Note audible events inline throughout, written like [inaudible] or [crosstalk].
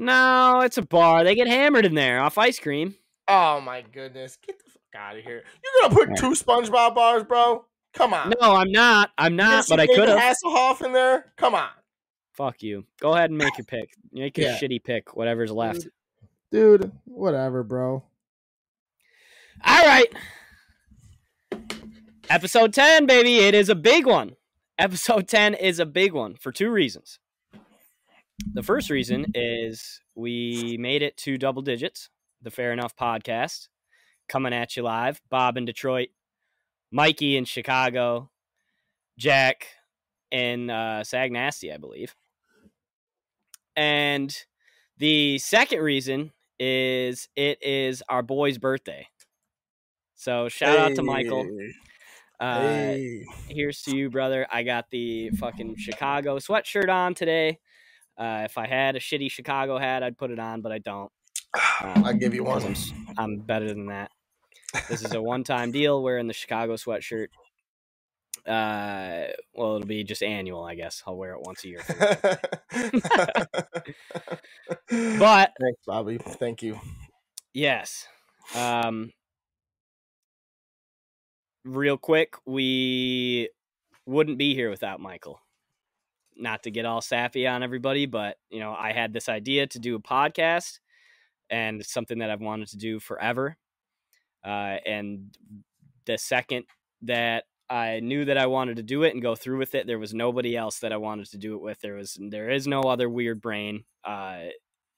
No, it's a bar. They get hammered in there off ice cream. Oh my goodness. Get the fuck out of here. You're gonna put two SpongeBob bars, bro? Come on. No, I'm not. I'm not, but I could have. Hasselhoff in there? Come on. Fuck you. Go ahead and make your pick. Make your Yeah. shitty pick, whatever's left. Dude, whatever, bro. All right. Episode 10, baby. It is a big one. Episode 10 is a big one for two reasons. The first reason is we made it to double digits, the Fair Enough podcast, coming at you live. Bob in Detroit, Mikey in Chicago, Jack in uh, Sag Nasty, I believe. And the second reason is it is our boy's birthday. So shout out to Michael. Uh, Hey. here's to you, brother. I got the fucking Chicago sweatshirt on today. Uh, if I had a shitty Chicago hat, I'd put it on, but I don't. Um, [sighs] I'll give you one. I'm, s- I'm better than that. This is a one-time deal wearing the Chicago sweatshirt. Uh, well, it'll be just annual, I guess. I'll wear it once a year. [laughs] But thanks, Bobby. Thank you. Yes. Um real quick, we wouldn't be here without Michael. Not to get all sappy on everybody, but you know, I had this idea to do a podcast and something that I've wanted to do forever. Uh and the second that I knew that I wanted to do it and go through with it, there was nobody else that I wanted to do it with. There was there is no other weird brain. Uh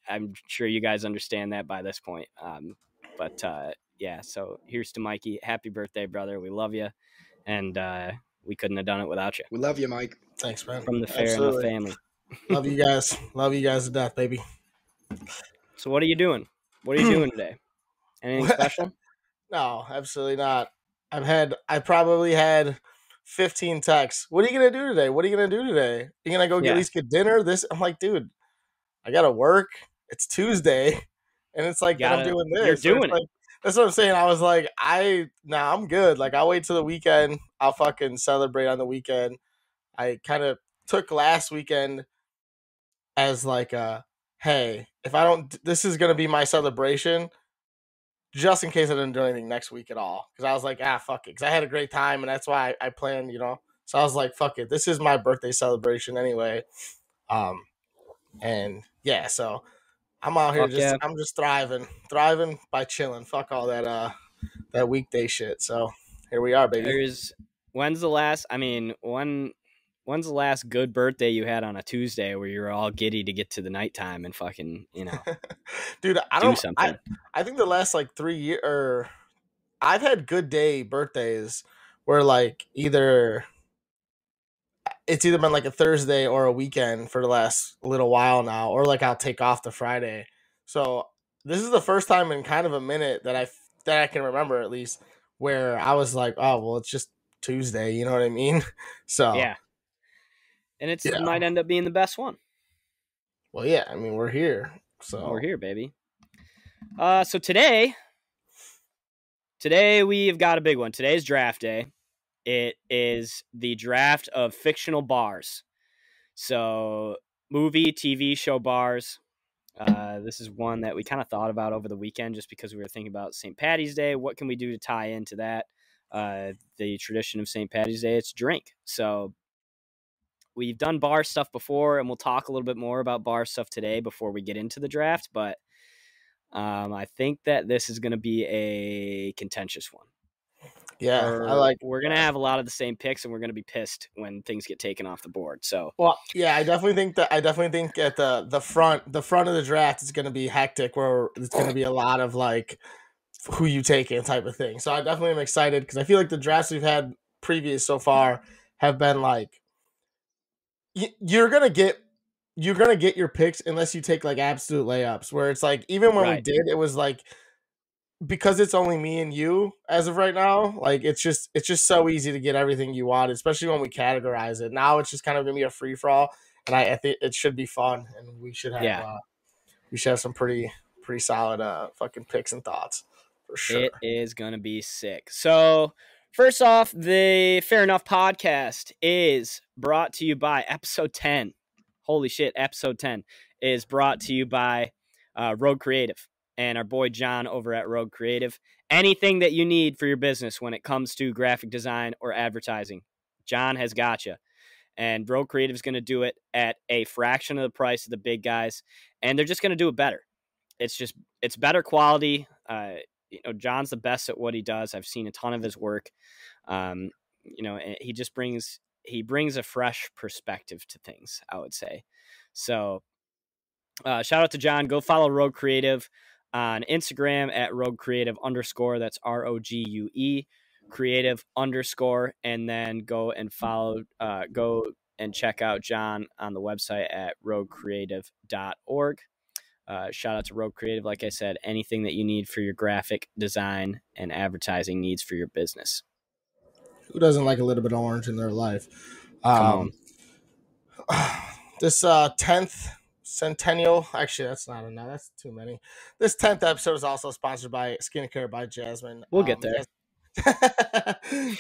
I'm sure you guys understand that by this point. Um, but uh, yeah, so here's to Mikey. Happy birthday, brother. We love you, and uh, we couldn't have done it without you. We love you, Mike. Thanks, man. From the Fair Absolutely. Enough family. Love you guys. Love you guys to death, baby. So what are you doing? What are you doing [clears throat] today? Anything special? [laughs] No, absolutely not. I've had I probably had 15 texts. What are you gonna do today? What are you gonna do today? You gonna go get, Yeah. at least get dinner? This I'm like, dude, I gotta work. It's Tuesday, [laughs] and it's like that I'm Gotta- doing you're this. So doing it. like- That's what I'm saying. I was like, I nah, I'm good. Like I'll wait till the weekend. I'll fucking celebrate on the weekend. I kind of took last weekend as like a hey, if I don't, this is gonna be my celebration just in case I didn't do anything next week at all. Because I was like, ah, fuck it. Because I had a great time, and that's why I, I planned, you know. So I was like, fuck it. This is my birthday celebration anyway. Um, and yeah, so I'm out here Fuck just yeah. I'm just thriving, thriving by chilling. Fuck all that uh that weekday shit. So here we are, baby. There's when's the last? I mean, when when's the last good birthday you had on a Tuesday where you were all giddy to get to the nighttime and fucking you know [laughs] Dude, I do don't. something? I, I think the last like three year or I've had good day birthdays where like either it's either been like a Thursday or a weekend for the last little while now, or like I'll take off the Friday. So this is the first time in kind of a minute that I that I can remember at least where I was like, oh well, it's just Tuesday. You know what I mean? [laughs] So yeah. And it's Yeah. it might end up being the best one. well, yeah. I mean, we're here. So We're here, baby. Uh, so today, today we've got a big one. Today's draft day. It is the draft of fictional bars. So movie, TV show bars. Uh, this is one that we kind of thought about over the weekend, just because we were thinking about St. Patty's Day. What can we do to tie into that? Uh, the tradition of St. Patty's Day. It's drink. So we've done bar stuff before, and we'll talk a little bit more about bar stuff today before we get into the draft. But um, I think that this is going to be a contentious one. yeah, Or I like. We're going to have a lot of the same picks, and we're going to be pissed when things get taken off the board. So Well, yeah, I definitely think that I definitely think at the the front the front of the draft is going to be hectic, where it's going to be a lot of like who you take taking type of thing. So I definitely am excited because I feel like the drafts we've had previous so far have been like you're gonna get you're gonna get your picks unless you take like absolute layups. Where it's like even when we did, it was like because it's only me and you as of right now. Like it's just it's just so easy to get everything you want, especially when we categorize it. Now it's just kind of gonna be a free for all, and I, I think it should be fun, and we should have Yeah. uh, we should have some pretty pretty solid uh fucking picks and thoughts for sure. it is to be sick. So, first off, the Fair Enough podcast is brought to you by episode 10. Holy shit, episode 10 is brought to you by uh, Rogue Creative and our boy John over at Rogue Creative. Anything that you need for your business when it comes to graphic design or advertising, John has got you. And Rogue Creative is going to do it at a fraction of the price of the big guys, and they're just going to do it better. It's just it's better quality. Uh, you know, John's the best at what he does. I've seen a ton of his work. Um, you know, he just brings he brings a fresh perspective to things. I would say. So, uh, shout out to John. Go follow Rogue Creative on Instagram at Rogue Creative underscore. That's R O G U E creative underscore, and then go and follow. Uh, go and check out John on the website at roguecreative.org. Uh, shout out to Rogue Creative. Like I said, anything that you need for your graphic design and advertising needs for your business. Who doesn't like a little bit of orange in their life? Um, [sighs] this uh, 10th centennial, actually, that's not enough. That's too many. This 10th episode is also sponsored by Skincare by Jasmine. We'll um, get there. [laughs]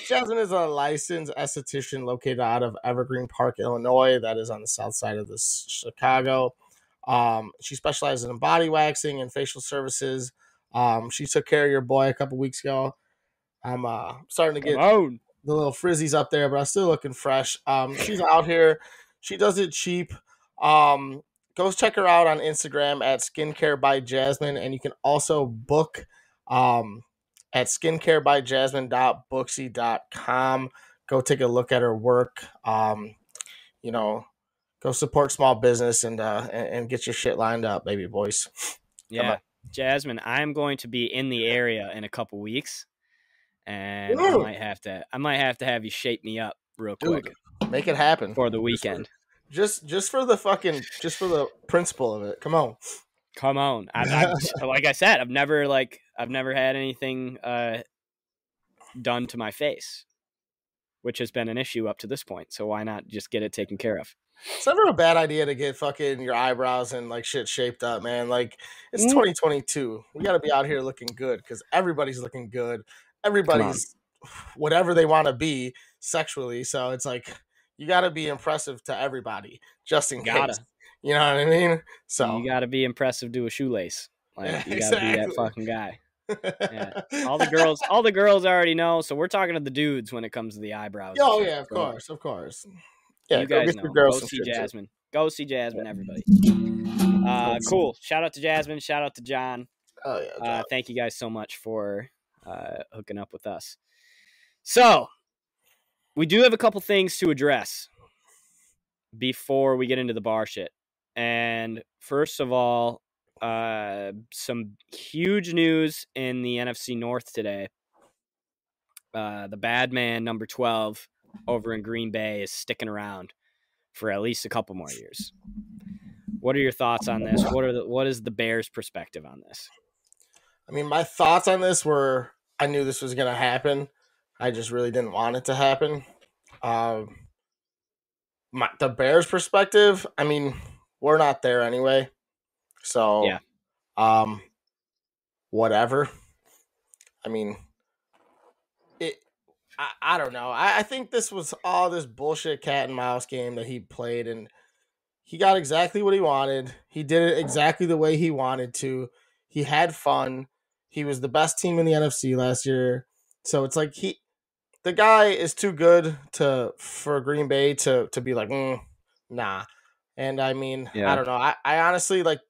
Jasmine is a licensed esthetician located out of Evergreen Park, Illinois. That is on the south side of this Chicago. Um, she specializes in body waxing and facial services. Um, she took care of your boy a couple weeks ago. I'm uh, starting to get the little frizzies up there, but I'm still looking fresh. Um, she's out here. She does it cheap. Um, go check her out on Instagram at Skincare by Jasmine, and you can also book um, at skincarebyjasmine.booksy.com. Go take a look at her work. Um, you know, go support small business and uh and, and get your shit lined up, baby boys. Yeah. Jasmine, I'm going to be in the area in a couple weeks. And Ooh. I might have to I might have to have you shape me up real quick. Make it happen. For the weekend. Just just for the fucking just for the principle of it. Come on. Come on. I, I, [laughs] like I said, I've never like I've never had anything uh done to my face, which has been an issue up to this point. So why not just get it taken care of? It's never a bad idea to get fucking your eyebrows and like shit shaped up, man. Like it's mm. 2022. We got to be out here looking good because everybody's looking good. Everybody's [sighs] whatever they want to be sexually. So it's like you got to be impressive to everybody, just in gotta. case. You know what I mean? So you got to be impressive to a shoelace. Like [laughs] you got to exactly. be that fucking guy. Yeah. [laughs] All the girls, all the girls already know. So we're talking to the dudes when it comes to the eyebrows. Oh yeah, of so, course, of course. Yeah, you guys know. Go see Jasmine. Too. Go see Jasmine, everybody. Uh, cool. Shout out to Jasmine. Shout out to John. Oh yeah. John. Uh, thank you guys so much for uh, hooking up with us. So we do have a couple things to address before we get into the bar shit. And first of all, uh, some huge news in the NFC North today. Uh, the bad man, number 12, over in Green Bay, is sticking around for at least a couple more years. What are your thoughts on this? What are the, what is the Bears' perspective on this? I mean, my thoughts on this were I knew this was going to happen. I just really didn't want it to happen. Um, my, the Bears' perspective, I mean, we're not there anyway. So, yeah. Um, whatever. I mean, it. I, I don't know. I, I think this was all this bullshit cat and mouse game that he played, and he got exactly what he wanted. He did it exactly the way he wanted to. He had fun. He was the best team in the NFC last year. So it's like he the guy is too good to for Green Bay to to be like, mm, nah. And I mean, yeah. I don't know. I, I honestly like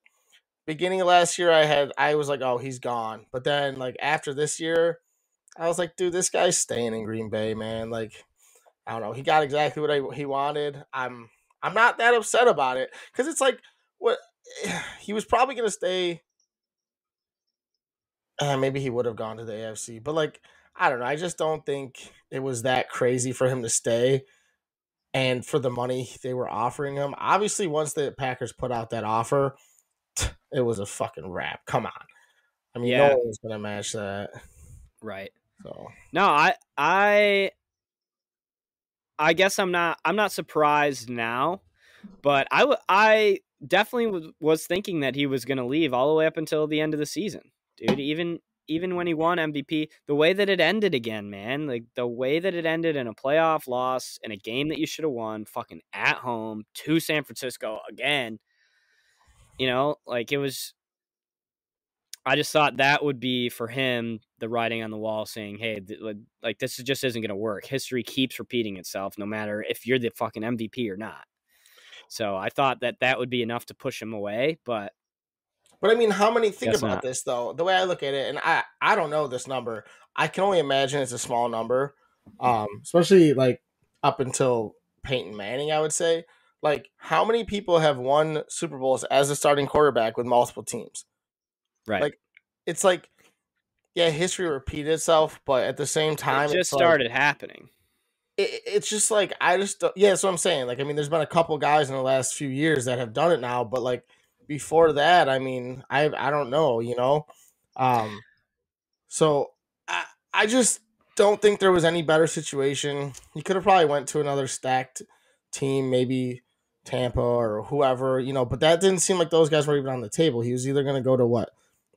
beginning of last year I had I was like, oh, he's gone. But then like after this year, I was like, dude, this guy's staying in Green Bay, man. Like, I don't know. He got exactly what I, he wanted. I'm I'm not that upset about it because it's like what [sighs] he was probably gonna stay. Uh, maybe he would have gone to the AFC, but like I don't know. I just don't think it was that crazy for him to stay and for the money they were offering him. Obviously, once the Packers put out that offer, it was a fucking wrap. Come on. I mean, yeah. no one's gonna match that. Right. So no, I I I guess I'm not I'm not surprised now, but I I definitely was, was thinking that he was gonna leave all the way up until the end of the season, dude. Even even when he won MVP, the way that it ended again, man, like the way that it ended in a playoff loss in a game that you should have won, fucking at home to San Francisco again. You know, like it was. I just thought that would be for him the writing on the wall, saying, "Hey, th- like this just isn't going to work. History keeps repeating itself, no matter if you're the fucking MVP or not." So I thought that that would be enough to push him away, but But I mean, how many think about not. this though? The way I look at it, and I I don't know this number. I can only imagine it's a small number, um, especially like up until Peyton Manning. I would say, like, how many people have won Super Bowls as a starting quarterback with multiple teams? right. Like, It's like, yeah, history repeated itself, but at the same time, it just like- started happening. it, it's just like I just yeah, that's what I'm saying. Like I mean, there's been a couple guys in the last few years that have done it now, but like before that, I mean, I I don't know, you know. Um, so I I just don't think there was any better situation. He could have probably went to another stacked team, maybe Tampa or whoever, you know. But that didn't seem like those guys were even on the table. He was either going to go to what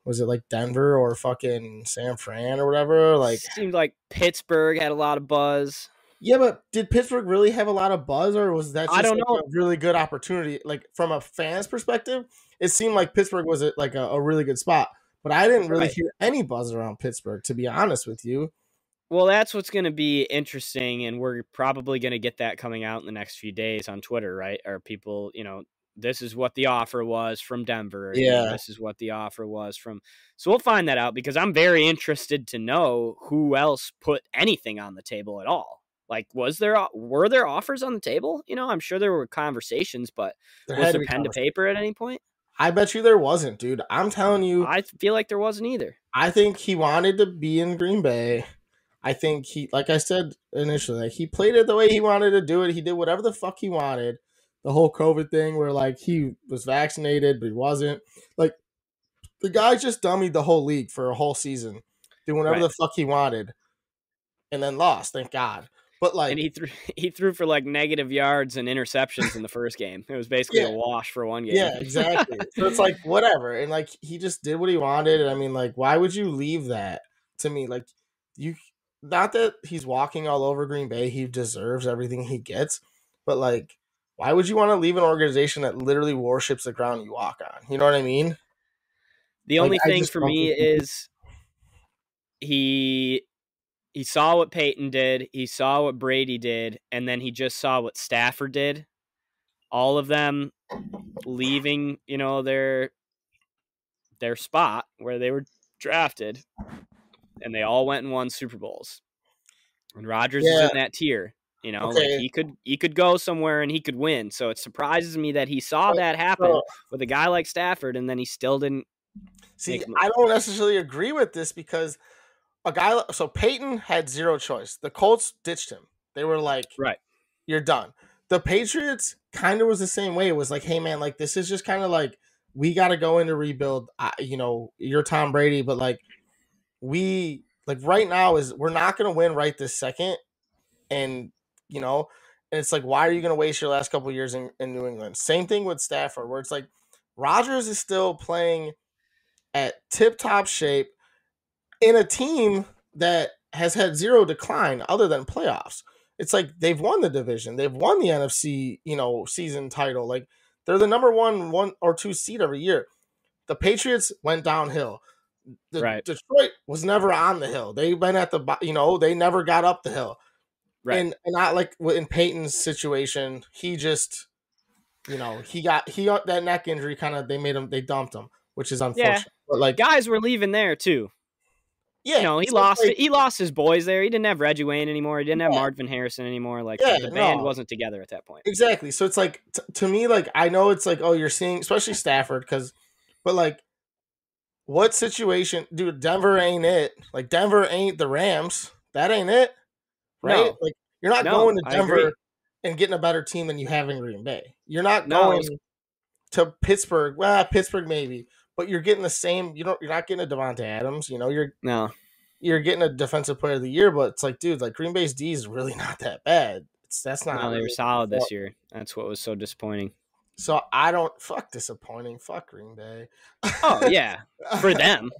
was it like Denver or fucking San Fran or whatever, like. seemed like Pittsburgh had a lot of buzz. Yeah, but did Pittsburgh really have a lot of buzz, or was that just I don't like, know. a really good opportunity? Like from a fan's perspective, it seemed like Pittsburgh was like a, a really good spot, but I didn't really Right. hear any buzz around Pittsburgh, to be honest with you. Well, that's what's going to be interesting, and we're probably going to get that coming out in the next few days on Twitter, right? Or people, you know, this is what the offer was from Denver. Yeah. this is what the offer was from. So we'll find that out because I'm very interested to know who else put anything on the table at all. Like, was there were there offers on the table? You know, I'm sure there were conversations, but There was there pen to paper at any point? I bet you there wasn't, dude. I'm telling you, I feel like there wasn't either. I think he wanted to be in Green Bay. I think he, like I said initially, like he played it the way he wanted to do it. He did whatever the fuck he wanted. The whole COVID thing, where like he was vaccinated but he wasn't. Like the guy just dummied the whole league for a whole season, doing whatever Right. the fuck he wanted, and then lost. Thank God. But like, and he threw [laughs] he threw for like negative yards and interceptions in the first game. It was basically Yeah. a wash for one game. yeah, exactly. so it's like [laughs] whatever, and like he just did what he wanted. And I mean, like, why would you leave that to me? Like, you not that he's walking all over Green Bay, he deserves everything he gets, but like, why would you want to leave an organization that literally worships the ground you walk on? You know what I mean? The only thing for me is he he saw what Peyton did, he saw what Brady did, and then he just saw what Stafford did. All of them leaving, you know, their their spot where they were drafted, and they all went and won Super Bowls. And Rodgers is in that tier. You know, Okay. like he could he could go somewhere and he could win. So it surprises me that he saw Right. that happen So, with a guy like Stafford, and then he still didn't. See, I don't necessarily agree with this because a guy so Peyton had zero choice. The Colts ditched him. They were like, Right. you're done." The Patriots kind of was the same way. It was like, "Hey man, like this is just kind of like we got to go into rebuild. I, you know, you're Tom Brady, but like we like right now is we're not going to win right this second and you know and it's like why are you going to waste your last couple years in, in new england same thing with stafford where it's like Rodgers is still playing at tip top shape in a team that has had zero decline other than playoffs. It's like they've won the division, they've won the NFC, you know, season title. Like they're the number one, one or two seed every year. The Patriots went downhill. The, Right. Detroit was never on the hill. They've been at the, you know, they never got up the hill. Right. And and not like in Peyton's situation, he just, you know, he got he got that neck injury. Kind of, they made him, they dumped him, which is unfortunate. But like, guys were leaving there too. yeah, You know, he so lost like- he lost his boys there. He didn't have Reggie Wayne anymore. He didn't have Yeah. Marvin Harrison anymore. Like Yeah, the band no. wasn't together at that point. Exactly. So it's like t- to me, like I know it's like oh you're seeing, especially Stafford, because, but like, what situation, dude? Denver ain't it. Like Denver ain't the Rams. That ain't it, right? No. Like you're not No, going to Denver and getting a better team than you have in Green Bay. You're not No, going to Pittsburgh. Well, Pittsburgh maybe, but you're getting the same. You don't. You're not getting a Davante Adams. You know, you're No. you're getting a defensive player of the year, but it's like, dude, like Green Bay's D is really [laughs] not that bad. It's that's not. No, they were solid this year. That's what was so disappointing. So I don't fuck disappointing. Fuck Green Bay. Oh [laughs] yeah, for them.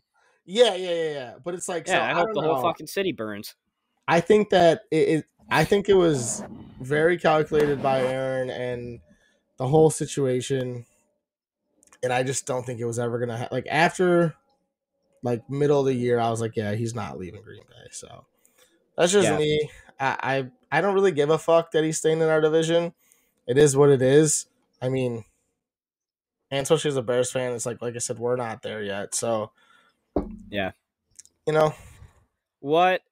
yeah, yeah, yeah, yeah. But it's like, Yeah, so, I hope the know. whole fucking city burns. I think that it, it. I think it was very calculated by Aaron and the whole situation. and I just don't think it was ever gonna ha- like after like middle of the year. I was like, yeah, he's not leaving Green Bay. So that's just Yeah. me. I, I I don't really give a fuck that he's staying in our division. It is what it is. I mean, and especially as a Bears fan, it's like like I said, we're not there yet. So Yeah. you know, what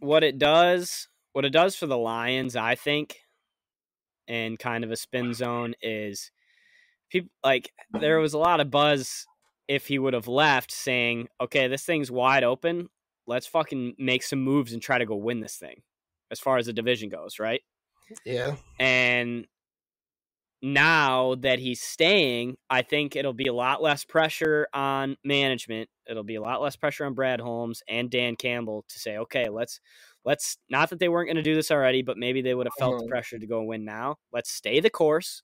what it does what it does for the lions i think and kind of a spin zone is people like there was a lot of buzz if he would have left saying okay this thing's wide open let's fucking make some moves and try to go win this thing as far as the division goes right yeah, and now that he's staying, I think it'll be a lot less pressure on management. It'll be a lot less pressure on Brad Holmes and Dan Campbell to say, okay, let's let's not that they weren't going to do this already, but maybe they would have felt the Mhm. pressure to go win now. Let's stay the course,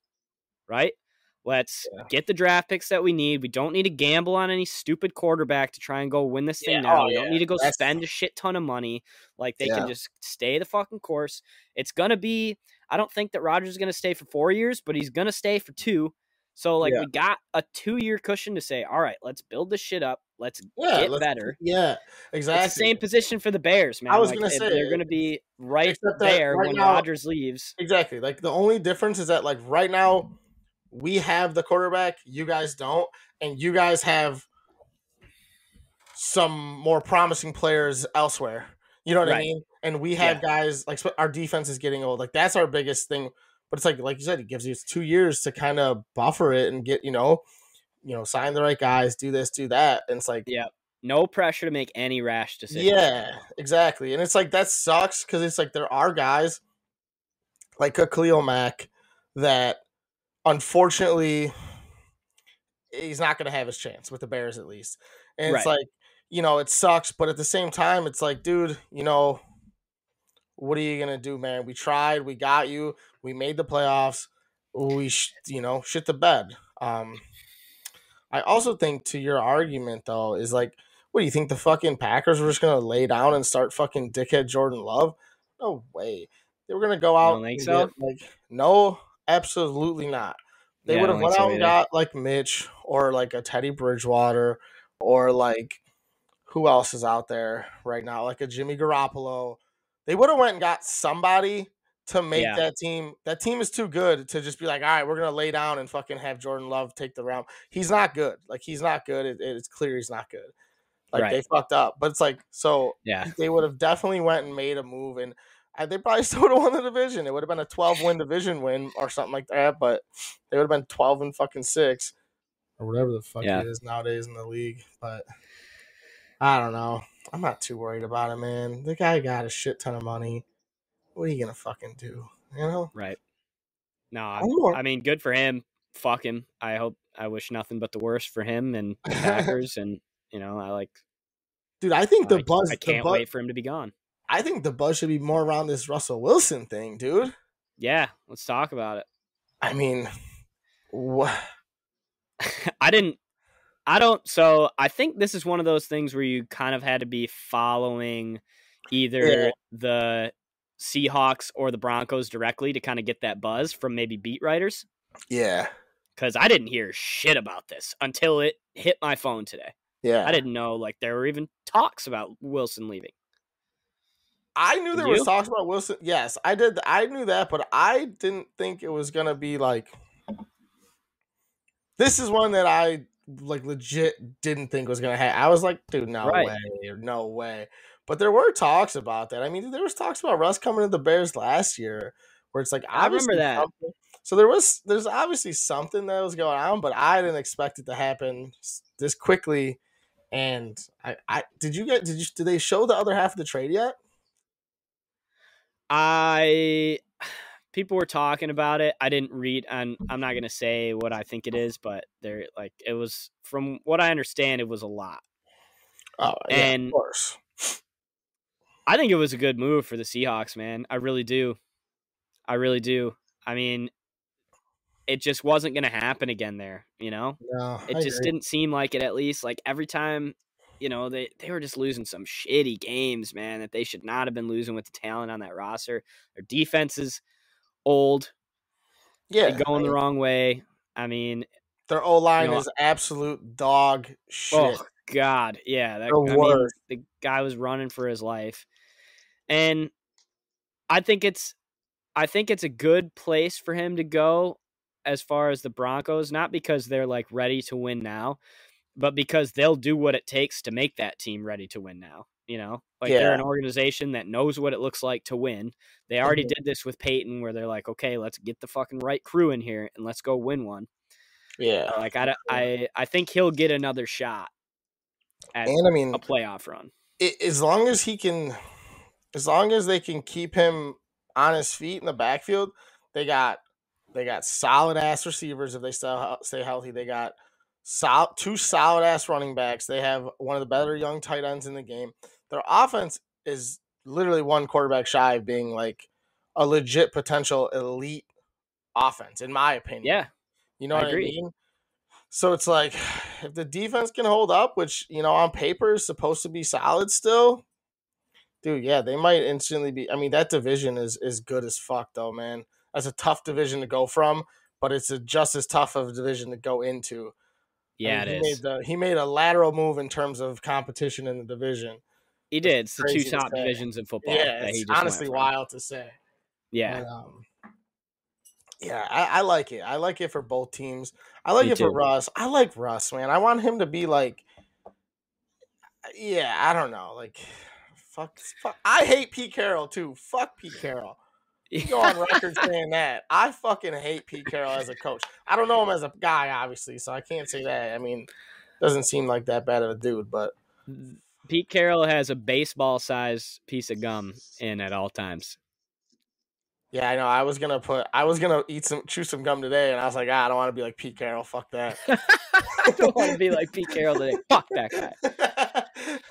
right? Let's Yeah. get the draft picks that we need. We don't need to gamble on any stupid quarterback to try and go win this thing Yeah, now. oh, we don't yeah. need to go That's- spend a shit ton of money. Like they can just stay the fucking course. It's gonna be. I don't think that Rodgers is gonna stay for four years, but he's gonna stay for two. So like Yeah. we got a two year cushion to say, all right, let's build this shit up. Let's yeah, get let's- better. [laughs] Yeah, exactly. It's the same position for the Bears, man. I was Like, gonna say, they're gonna be right there right when now- Rodgers leaves. Exactly. Like the only difference is that like right now we have the quarterback, you guys don't, and you guys have some more promising players elsewhere. You know what I mean? And we have guys like our defense is getting old. Like that's our biggest thing. But it's like like you said, it gives you two years to kind of buffer it and get you know, you know, sign the right guys, do this, do that, and it's like Yeah. No pressure to make any rash decisions. yeah, exactly. And it's like that sucks because it's like there are guys like a Khalil Mack that unfortunately he's not going to have his chance with the Bears at least. And it's like, you know, it sucks, but at the same time, it's like, dude, you know, what are you going to do, man? We tried, we got you, we made the playoffs, we, sh- you know, shit the bed. Um, I also think to your argument though is like, what do you think the fucking Packers were just gonna lay down and start fucking dickhead Jordan Love? No way. They were gonna go out. and so? get, like, no, absolutely not. They Yeah, would have went so out and got like Mitch or like a Teddy Bridgewater or like who else is out there right now? Like a Jimmy Garoppolo. They would have went and got somebody to make Yeah. that team. That team is too good to just be like, all right, we're gonna lay down and fucking have Jordan Love take the round. He's not good. Like he's not good. It, it's clear he's not good. Like Right. they fucked up. But it's like so Yeah. they would have definitely went and made a move and I, they probably [laughs] still would have won the division. It would have been a 12 win division win or something like that, but they would have been 12 and fucking six or whatever the fuck Yeah. it is nowadays in the league. But I don't know. I'm not too worried about it, man. The guy got a shit ton of money. What are you gonna fucking do? You know? Right. No, I'm I'm- more- I mean, good for him. Fuck him. I hope. I wish nothing but the worst for him and the [laughs] Packers. and you know, I like. Dude, I think the I, buzz. I can't buzz- wait for him to be gone. I think the buzz should be more around this Russell Wilson thing, dude. Yeah, let's talk about it. I mean, what? [laughs] I didn't. I don't. So I think this is one of those things where you kind of had to be following either Yeah. the Seahawks or the Broncos directly to kind of get that buzz from maybe beat writers. Yeah, Because I didn't hear shit about this until it hit my phone today. yeah. I didn't know like there were even talks about Wilson leaving. I knew Did there was talks about Wilson. Yes, I did. I knew that, but I didn't think it was gonna be like. This is one that I like legit didn't think was gonna happen. I was like, dude, no Right. way, no way. But there were talks about that. I mean, there was talks about Russ coming to the Bears last year, where it's like I remember that. something- So there was, there's obviously something that was going on, but I didn't expect it to happen this quickly. And I, I did you get did you did they show the other half of the trade yet? I people were talking about it. I didn't read and I'm not gonna say what I think it is, but there like it was from what I understand it was a lot. Oh, yeah, And- of course. I think it was a good move for the Seahawks, man. I really do. I really do. I mean, it just wasn't going to happen again there, you know? No, It I just agree. didn't seem like it at least like every time, you know, they they were just losing some shitty games, man, that they should not have been losing with the talent on that roster. Their defense is old, Yeah, going the wrong way. I mean, Their O line You know, is absolute dog oh, shit. Oh God, yeah, that The I mean, the guy was running for his life, and I think it's, I think it's a good place for him to go as far as the Broncos, not because they're like ready to win now, but because they'll do what it takes to make that team ready to win now. You know, like they're an organization that knows what it looks like to win. They already Mhm. did this with Peyton, where they're like, okay, let's get the fucking right crew in here and let's go win one. Yeah. Like I, I, I think he'll get another shot at And I mean, a playoff run. i as long as he can, as long as they can keep him on his feet in the backfield, they got they got solid ass receivers if they still stay healthy. They got sol- two solid ass running backs. They have one of the better young tight ends in the game. Their offense is literally one quarterback shy of being like a legit potential elite offense, in my opinion. Yeah, You know I what agree. I mean? So it's like [sighs] if the defense can hold up, which you know on paper is supposed to be solid still, dude, yeah, they might instantly be. I mean, that division is is good as fuck though, man. That's a tough division to go from, but it's a just as tough of a division to go into. I yeah, mean, it he is. Made the, he made a lateral move in terms of competition in the division. He did. It's the two to top divisions in football. yeah, that he it's honestly wild to say. Yeah, But, um, yeah, I, I like it. I like it for both teams. I like Me it for too. Russ. I like Russ, man. I want him to be like, yeah, I don't know, like, fuck, fuck. I hate Pete Carroll too. Fuck Pete Carroll. [laughs] You go on record saying that. I fucking hate Pete Carroll as a coach. I don't know him as a guy, obviously, so I can't say that. I mean, doesn't seem like that bad of a dude, but Pete Carroll has a baseball size piece of gum in at all times. yeah, I know. I was gonna put, I was gonna eat some, chew some gum today, and I was like, ah, I don't want to be like Pete Carroll. Fuck that. [laughs] I don't want to be like Pete Carroll today. Fuck that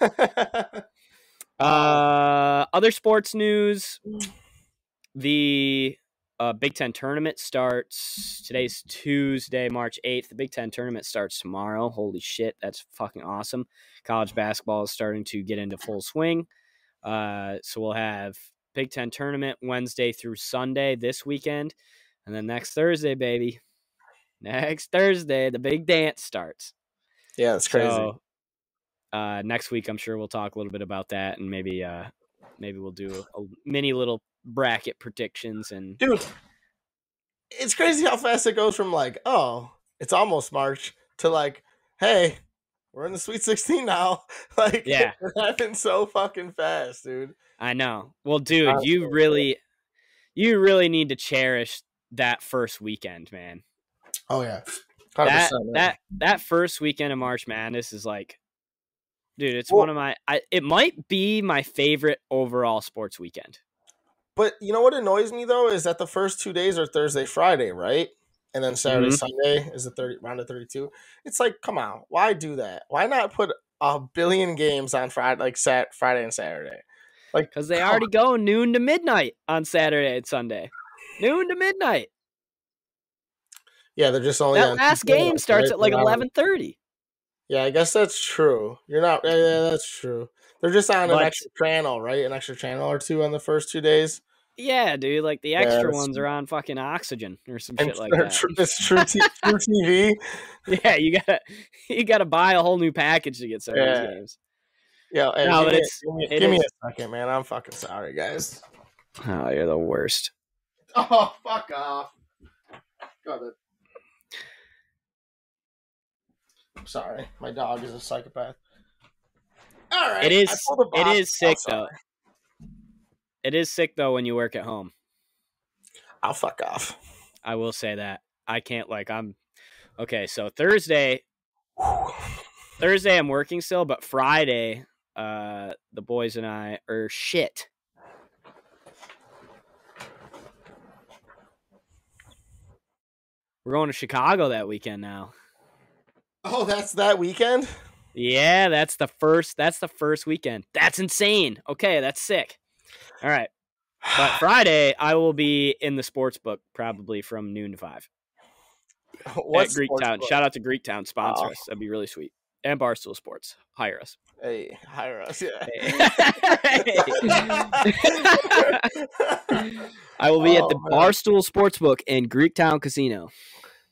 guy. [laughs] Uh, other sports news: the uh, Big Ten tournament starts today's Tuesday, March eighth. The Big Ten tournament starts tomorrow. Holy shit, that's fucking awesome! College basketball is starting to get into full swing. Uh, so we'll have Big Ten tournament Wednesday through Sunday this weekend, and then next Thursday, baby, next Thursday, the big dance starts. yeah, it's crazy. So, uh, next week, I'm sure we'll talk a little bit about that, and maybe uh, maybe we'll do a, a mini little bracket predictions and dude it's crazy how fast it goes from like oh it's almost march to like hey we're in the sweet 16 now [laughs] like Yeah. it happened so fucking fast dude I know. Well, dude, Honestly, you really, you really need to cherish that first weekend, man. oh yeah That 100%, man. that that first weekend of March Madness is like, dude, it's Well- one of my. I, it might be my favorite overall sports weekend. but you know what annoys me though is that the first two days are thursday friday right and then saturday Mhm. sunday is the 30 round of 32 it's like come on why do that why not put a billion games on friday like sat friday and saturday like Because they already go noon to midnight on Saturday and Sunday. Noon to midnight. yeah they're just only that on last game starts at like eleven thirty. Yeah, I guess that's true. You're not. Yeah, yeah, mm. that's true. They're just on an But- extra channel, right? An extra channel or two on the first two days. Yeah, dude. Like the extra that's- ones are on fucking oxygen or some And shit like that. tr- it's true, t- [laughs] truTV. yeah, you gotta you gotta buy a whole new package to get some of these games. Yeah, No, give, me, it's- give, me, it give me a second, man. I'm fucking sorry, guys. Oh, you're the worst. [laughs] Oh, fuck off. Got it. I'm sorry. My dog is a psychopath. All right. It is it is sick though. It is sick though when you work at home. I'll fuck off. I will say that. I can't like I'm okay, so Thursday [sighs] Thursday I'm working still, but Friday, uh the boys and I are shit. We're going to Chicago that weekend now. Oh, that's that weekend? Yeah, that's the first that's the first weekend. That's insane. Okay, that's sick. All right. But [sighs] Friday I will be in the sports book probably from noon to 5 [laughs] What at Greek Town. Shout out to Greek Town sponsor Oh. us. That'd be really sweet. And Barstool Sports. Hire us. Hey, hire us. Yeah. [laughs] [laughs] I will be at the Oh, man. Barstool Sportsbook in Greektown Casino.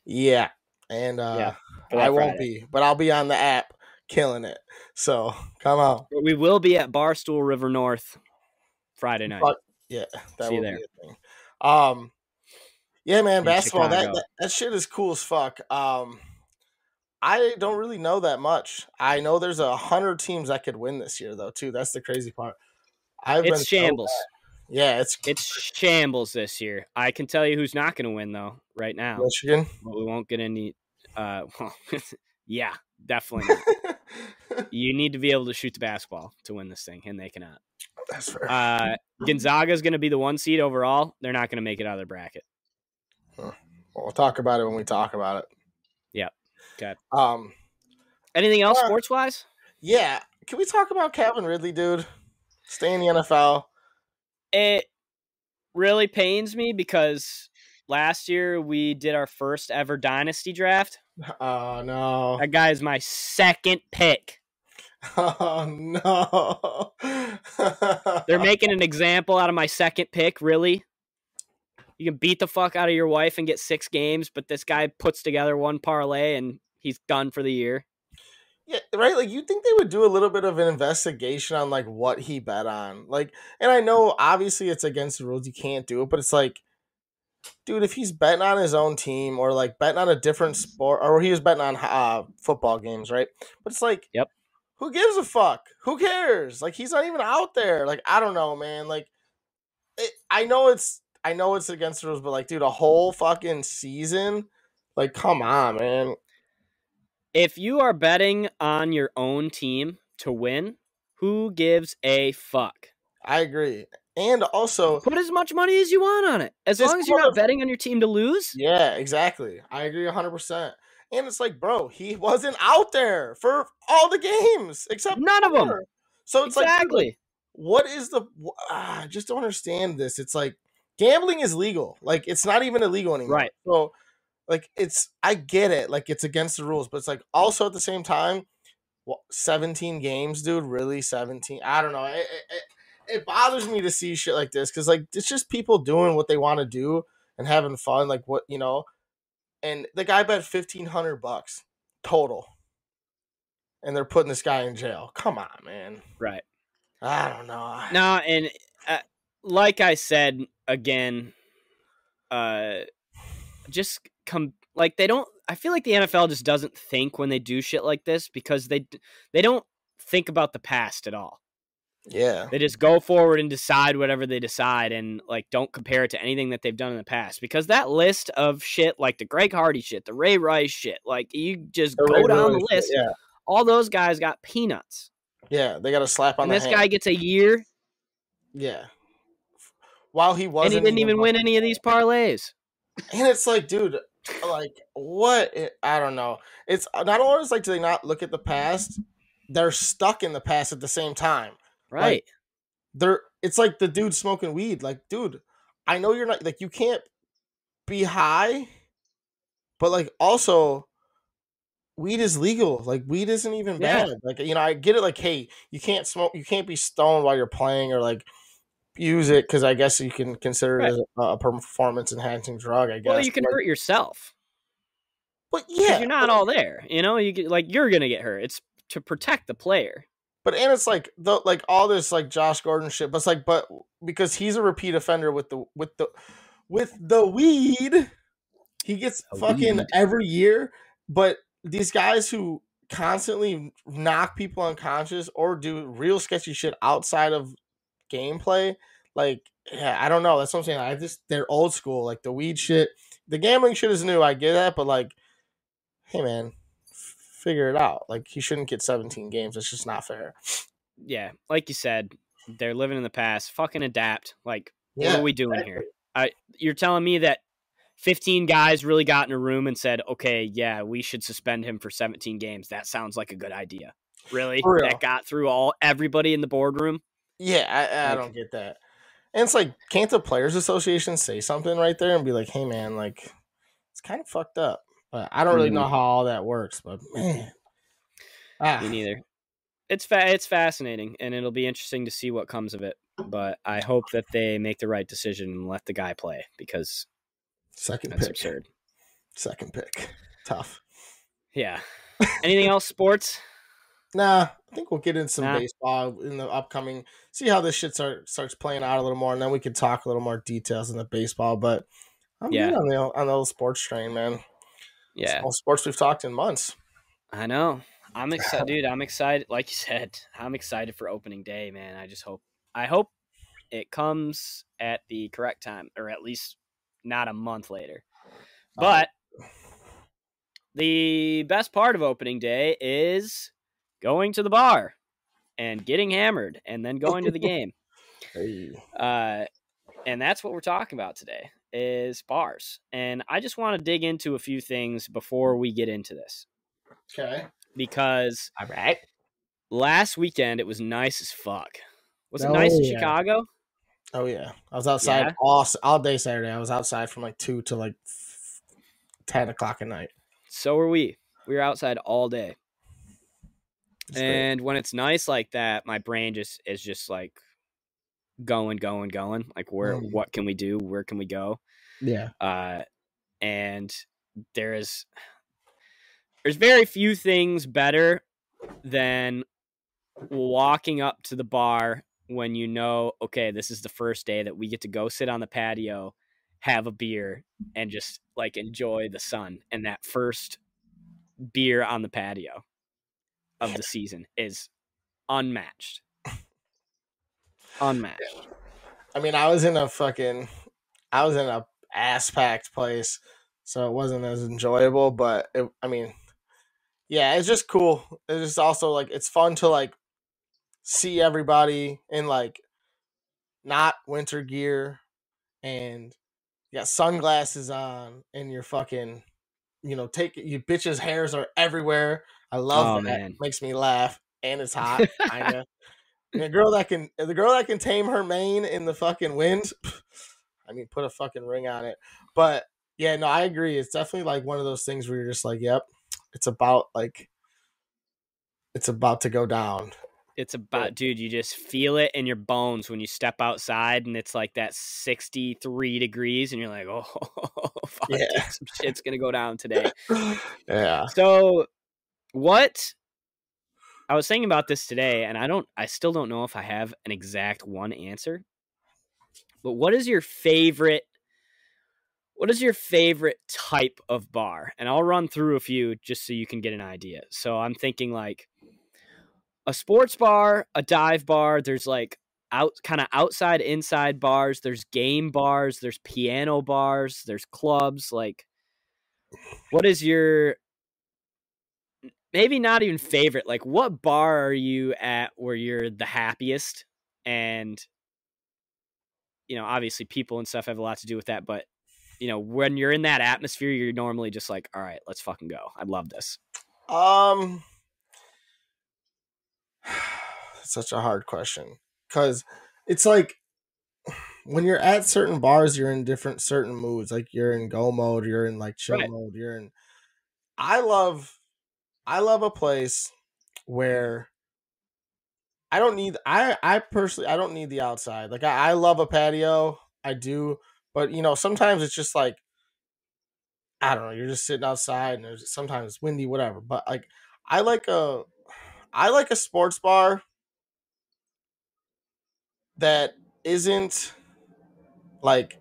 yeah. and uh, Yeah, I won't Friday. be, but I'll be on the app killing it. So come on. But we will be at Barstool River North Friday night. Fuck. Yeah, that See will there. be a thing. Um, yeah, man, In basketball that, that that shit is cool as fuck. Um, I don't really know that much. I know there's a hundred teams that could win this year, though. Too. That's the crazy part. I've been It's so shambles. bad. yeah, it's It's shambles this year. I can tell you who's not going to win though. Right now, Michigan. but we won't get any. Uh, [laughs] well, [laughs] yeah, definitely. Not. [laughs] You need to be able to shoot the basketball to win this thing, and they cannot. That's fair. Uh, Gonzaga is going to be the one seed overall. They're not going to make it out of their bracket. we'll talk about it when we talk about it. Yeah. Okay. Um. Anything else Uh, sports wise? Yeah. Can we talk about Calvin Ridley, dude? Stay in the NFL. It really pains me because last year we did our first ever dynasty draft. Oh no. That guy is my second pick. Oh no. They're making an example out of my second pick, really. You can beat the fuck out of your wife and get six games, but this guy puts together one parlay and he's done for the year. Yeah, right. Like you think they would do a little bit of an investigation on like what he bet on, like, and I know obviously it's against the rules, you can't do it, but it's like, dude, if he's betting on his own team or like betting on a different sport, or he was betting on uh, football games, right? But it's like, Yep. who gives a fuck? Who cares? Like he's not even out there. Like I don't know, man. Like, it, I know it's I know it's against the rules, but like, dude, a whole fucking season, like, come on, man. If you are betting on your own team to win, who gives a fuck? I agree. And also, Put as much money as you want on it. As long as you're not betting on your team to lose. Yeah, exactly. I agree 100%. And it's like, bro, he wasn't out there for all the games except None of them. So it's like, like, Exactly. what is the. ah, I just don't understand this. It's like gambling is legal. Like, it's not even illegal anymore. Right. So, like, it's. I get it. Like, it's against the rules. But it's like also at the same time, 17 games, dude. Really? 17? I don't know. It, it, it, bothers me to see shit like this because, like, it's just people doing what they want to do and having fun. Like, what, you know. And the guy bet 1500 bucks total. And they're putting this guy in jail. Come on, man. Right. I don't know. No, and uh, like I said again, uh, just come like they don't. I feel like the NFL just doesn't think when they do shit like this because they they don't think about the past at all. Yeah. They just go forward and decide whatever they decide and like don't compare it to anything that they've done in the past because that list of shit like the Greg Hardy shit, the Ray Rice shit, like you just The go Ray down the Rice shit, list. Yeah. All those guys got peanuts. Yeah. They got a slap on And the this hand. guy gets a year Yeah. While he wasn't he didn't even win any of these [laughs] parlays. And it's like, dude, like what? It, I don't know. It's not only is like do they not look at the past, they're stuck in the past at the same time. Right. They're it's like the dude smoking weed. Like, dude, I know you're not like you can't be high, but like also weed is legal. Like weed isn't even Yeah. bad. Like you know, I get it. Like, hey, you can't smoke. You can't be stoned while you're playing or like use it because I guess you can consider it Right. as a, a performance enhancing drug. I guess. well, you can Like, hurt yourself. But yeah, you're not but- all there. You know, you get, like you're gonna get hurt. It's to protect the player. But and it's like the like all this like Josh Gordon shit, but it's like but because he's a repeat offender with the with the with the weed, he gets The fucking weed. every year. But these guys who constantly knock people unconscious or do real sketchy shit outside of gameplay, like yeah, I don't know. That's what I'm saying. I just they're old school. Like the weed shit, the gambling shit is new. I get that, but like, hey man, figure it out. Like he shouldn't get 17 games. It's just not fair. Yeah, like you said, they're living in the past. Fucking adapt. Like, what Yeah, are we doing here? I you're telling me that 15 guys really got in a room and said, "Okay, yeah, we should suspend him for 17 games." That sounds like a good idea. Really? Real. That got through all everybody in the boardroom. Yeah, I, I Like- don't get that. And it's like, can't the Players Association say something right there and be like, hey, man, like, it's kind of fucked up. But I don't really know Mhm. how all that works, but man. Ah, Me neither. It's fa- it's fascinating, and it'll be interesting to see what comes of it. But I hope that they make the right decision and let the guy play because second that's pick. absurd. Second pick. tough. Yeah. Anything else sports? Nah, I think we'll get in some Nah. baseball in the upcoming. See how this shit start, starts playing out a little more, and then we can talk a little more details in the baseball. But I'm Yeah. good on the on the old sports train, man. Yeah. All sports we've talked in months. I know. I'm [laughs] excited, dude. I'm excited. Like you said, I'm excited for opening day, man. I just hope, I hope it comes at the correct time, or at least not a month later. But the best part of opening day is going to the bar and getting hammered, and then going to the [laughs] game. Hey. Uh, and that's what we're talking about today is bars. And I just want to dig into a few things before we get into this Okay. because All right. last weekend it was nice as fuck. Was it Oh, nice in yeah. Chicago? Oh yeah, I was outside Yeah? all all day Saturday. I was outside from like two to like ten o'clock at night. So were we. We were outside all day. Great. And when it's nice like that, my brain just is just like going, going, going. Like where Mm. what can we do? Where can we go? yeah, uh, and there is there's very few things better than walking up to the bar when you know okay this is the first day that we get to go sit on the patio have a beer and just like enjoy the sun and that first beer on the patio of the season is unmatched unmatched I mean, I was in a fucking, I was in a ass packed place, so it wasn't as enjoyable. But it, I mean, yeah, it's just cool. It's just also like it's fun to like see everybody in like not winter gear and you got sunglasses on and you're fucking you know take you bitches hairs are everywhere i love Oh, that man. makes me laugh and it's hot kinda [laughs] and the girl that can the girl that can tame her mane in the fucking wind [sighs] i mean put a fucking ring on it but yeah no i agree it's definitely like one of those things where you're just like yep it's about like it's about to go down It's about, dude, you just feel it in your bones when you step outside and it's like that 63 degrees and you're like, [laughs] oh, fuck, Yeah. shit's going to go down today. [laughs] yeah So, what I was thinking about this today, and I don't, I still don't know if I have an exact one answer, but what is your favorite? What is your favorite type of bar? And I'll run through a few just so you can get an idea. So I'm thinking like a sports bar, a dive bar. There's like out kind of outside inside bars. There's game bars. There's piano bars. There's clubs. Like, what is your maybe not even favorite? Like, what bar are you at where you're the happiest? And you know, obviously, people and stuff have a lot to do with that. But you know, when you're in that atmosphere, you're normally just like, all right, let's fucking go. I love this. Um, [sighs] such a hard question because it's like when you're at certain bars, you're in different certain moods. Like you're in go mode, you're in like chill Right. mode. You're in. I love, I love a place where I don't need. I I personally I don't need the outside. Like I, I love a patio. I do, but you know sometimes it's just like I don't know. You're just sitting outside and there's sometimes it's windy, whatever. But like I like a I like a sports bar that isn't like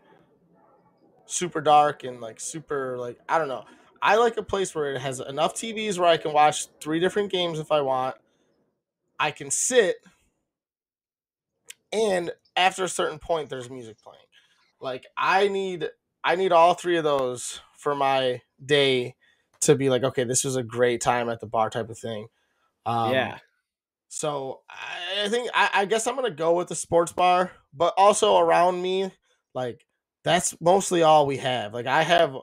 super dark and like super like I don't know. I like a place where it has enough TVs where I can watch three different games if I want. I can sit and after a certain point there's music playing. Like I need I need all three of those for my day to be like okay, this was a great time at the bar type of thing. Um, yeah, so I, think I, I guess I'm gonna go with the sports bar, but also around me, like that's mostly all we have. Like I have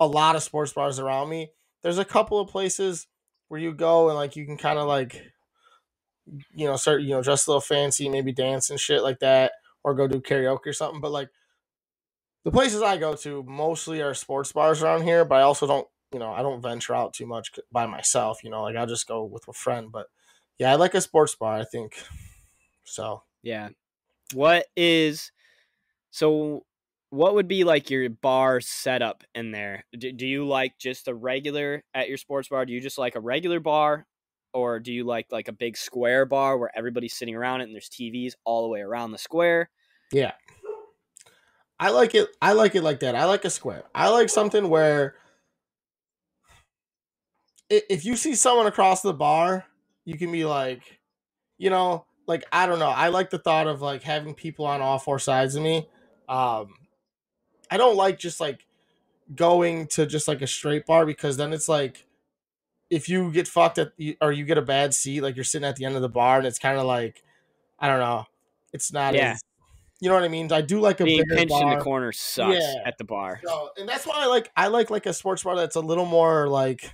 a lot of sports bars around me. There's a couple of places where you go and like you can kind of like you know start you know dress a little fancy, maybe dance and shit like that, or go do karaoke or something. But like the places I go to mostly are sports bars around here, but I also don't you know I don't venture out too much by myself. You know, like I'll just go with a friend, but yeah, I like a sports bar. I think so. yeah. What is so? What would be like your bar setup in there? Do, do you like just a regular at your sports bar? Do you just like a regular bar, or do you like like a big square bar where everybody's sitting around it and there's TVs all the way around the square? Yeah. I like it. I like it like that. I like a square. I like something where if you see someone across the bar, you can be like, you know, like I don't know. I like the thought of like having people on all four sides of me. Um, I don't like just like going to just like a straight bar because then it's like if you get fucked at or you get a bad seat, like you're sitting at the end of the bar and it's kind of like I don't know. It's not Yeah. as you know what I mean. I do like a Being pinched in the corner sucks Yeah. at the bar. So, and that's why I like I like like a sports bar that's a little more like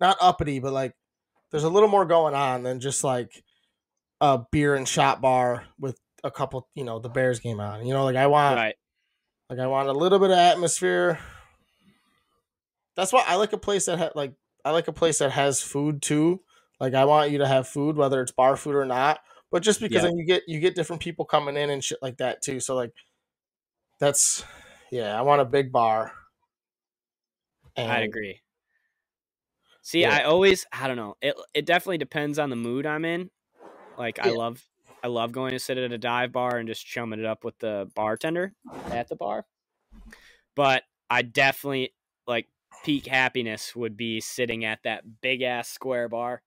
not uppity, but like there's a little more going on than just like a beer and shot bar with a couple, you know, the Bears game on. You know, like I want Right. Like I want a little bit of atmosphere. That's why I like a place that ha- like I like a place that has food too. Like I want you to have food, whether it's bar food or not. But just because Yeah. then you get you get different people coming in and shit like that too. So like that's yeah, I want a big bar. I'd agree. See, Yeah. I always I don't know. It it definitely depends on the mood I'm in. Like I love I love going to sit at a dive bar and just chumming it up with the bartender at the bar. But I definitely like peak happiness would be sitting at that big ass square bar.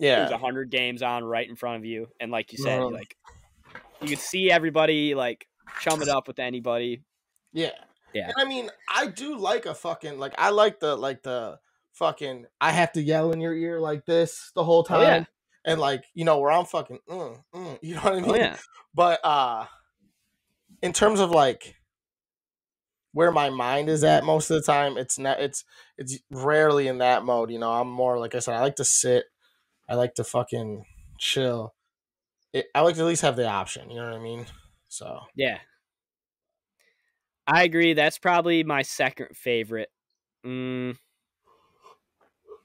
Yeah. There's a hundred games on right in front of you, and like you said, like you can see everybody like chum it up with anybody. Yeah. Yeah. And I mean, I do like a fucking like I like the like the fucking I have to yell in your ear like this the whole Oh, yeah. And like, you know, where I'm fucking mm, mm, [laughs] you know what I mean? Oh yeah, But uh in terms of like where my mind is at most of the time, it's not it's it's rarely in that mode, you know. I'm more like I said, I like to sit, I like to fucking chill. It, I like to at least have the option, you know what I mean? So yeah. I agree. That's probably my second favorite. Mm,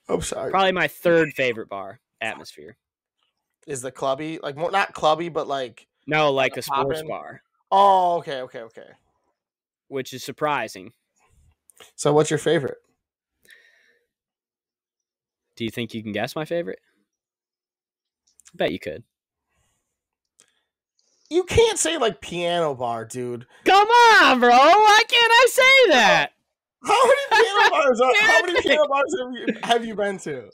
I'm sorry. probably my [laughs] third favorite bar atmosphere. Is the clubby like more not clubby, but like No, like a sports poppin'? bar, oh okay, okay, okay. which is surprising. So what's your favorite? Do you think you can guess my favorite? I bet you could. You can't say like piano bar, dude. Come on, bro. Why can't I say that? How many piano bars are [laughs] how many piano bars have you have you been to?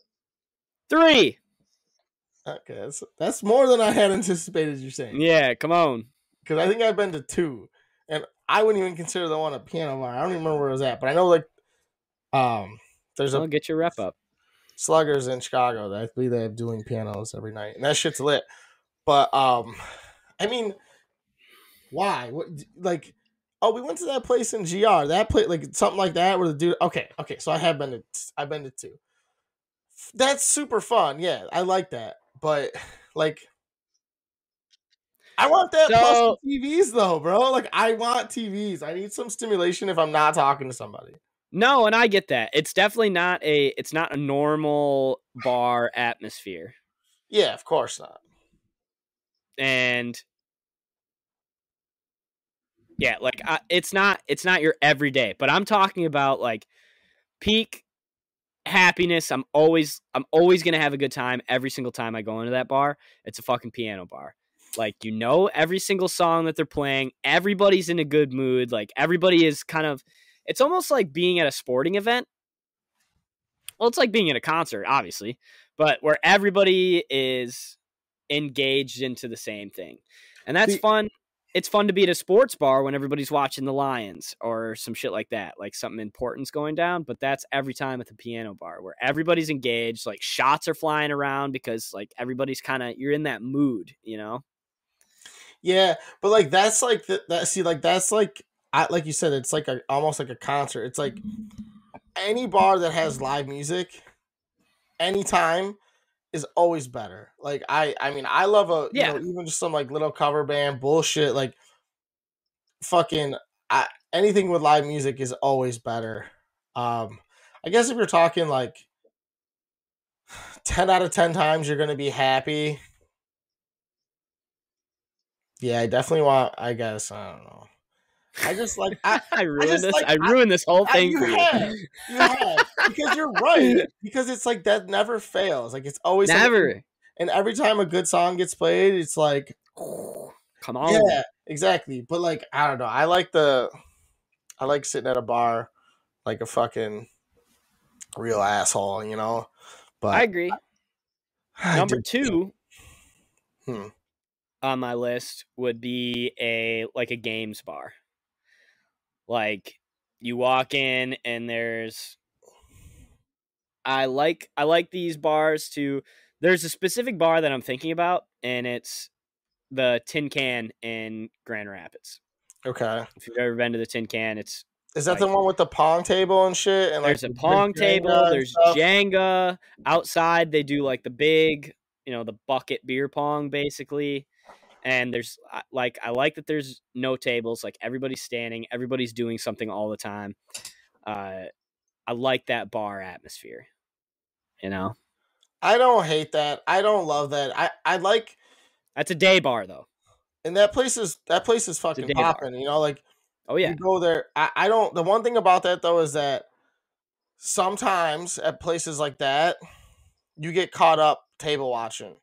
Three. Okay, that's, that's more than I had anticipated You're saying. Yeah, come on. Because I think I've been to two. And I wouldn't even consider the one a piano bar. I don't even remember where it was at, but I know like um there's I'll a get your rep up. sluggers in Chicago that I believe they have dueling pianos every night. And that shit's lit. But um I mean why? What like oh we went to that place in GR. That place like something like that where the dude okay, okay, so I have been to I've been to two. That's super fun. Yeah, I like that. But [sighs] like I want that plus So- TVs though, bro. Like I want TVs. I need some stimulation if I'm not talking to somebody. No, and I get that. It's definitely not a it's not a normal bar atmosphere. Yeah, of course not. And yeah, like I, it's not it's not your everyday, but I'm talking about like peak happiness. I'm always I'm always going to have a good time every single time I go into that bar. It's a fucking piano bar. Like you know every single song that they're playing, everybody's in a good mood, like everybody is kind of it's almost like being at a sporting event. Well, it's like being at a concert, obviously, but where everybody is engaged into the same thing. And that's See- fun. It's fun to be at a sports bar when everybody's watching the Lions or some shit like that, like something important's going down. But that's every time at the piano bar where everybody's engaged, like shots are flying around because like everybody's kind of you're in that mood, you know? Yeah, but like that's like the, that. See, like that's like I like you said, it's like a almost like a concert. It's like any bar that has live music, anytime, is always better. Like I, I mean, I love a Yeah. you know even just some like little cover band bullshit. Like fucking I, anything with live music is always better. Um, I guess if you're talking like [sighs] ten out of ten times, you're gonna be happy. Yeah, I definitely want. I guess I don't know. I just like [laughs] I, I ruined just this. like- I I- ruined this whole I- thing you for you. have. you have because you're right [laughs] because it's like that never fails. Like it's always Never. and every time a good song gets played, it's like Come [sighs] on. yeah, exactly. But like I don't know. I like the I like sitting at a bar like a fucking real asshole, you know. But I agree. [sighs] I Number two Hmm. on my list would be a like a games bar. Like you walk in and there's I like I like these bars to there's a specific bar that I'm thinking about and it's the Tin Can in Grand Rapids. Okay. If you've ever been to the Tin Can, it's Is that Like- the one with the pong table and shit? And like there's a pong Jenga table, there's stuff? Jenga. Outside they do like the big, you know, the bucket beer pong basically. And there's like I like that there's no tables, like everybody's standing, everybody's doing something all the time. Uh I like that bar atmosphere. You know? I don't hate that. I don't love that. I I like That's a day bar though. and that place is that place is fucking popping. You know, like Oh yeah. you go there. I, I don't. The one thing about that though is that sometimes at places like that, you get caught up table watching,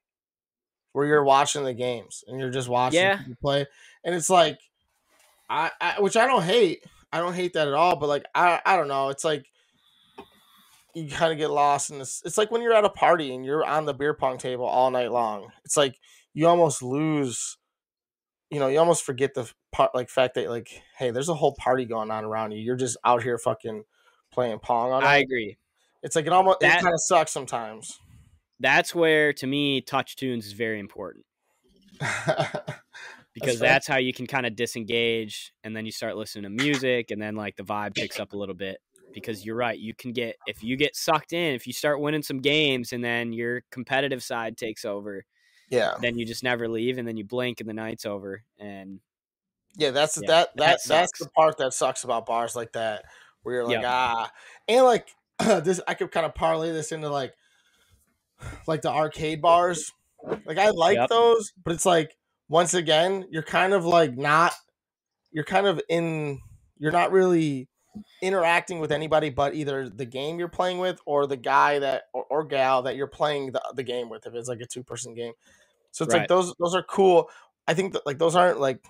where you're watching the games and you're just watching Yeah. people play, and it's like, I, I which I don't hate. I don't hate that at all. But like I I don't know. It's like you kind of get lost in this. It's like when you're at a party and you're on the beer pong table all night long. It's like you almost lose you know, you almost forget the part like fact that like, hey, there's a whole party going on around you. You're just out here fucking playing pong on I it. agree. It's like it almost That- it kind of sucks sometimes. That's where to me TouchTunes is very important. [laughs] because fair. that's how you can kind of disengage and then you start listening to music and then like the vibe picks up a little bit because you're right you can get if you get sucked in if you start winning some games and then your competitive side takes over yeah, then you just never leave and then you blink and the night's over and yeah. That's Yeah, that that that that's the part that sucks about bars like that, where you're like Yep. ah, and like [clears throat] this. I could kind of parlay this into like like the arcade bars. Like I like Yep. those, but it's like once again, you're kind of like not. You're kind of in. You're not really interacting with anybody but either the game you're playing with or the guy that or, or gal that you're playing the, the game with if it's like a two person game so it's like those those are cool i think that like those aren't like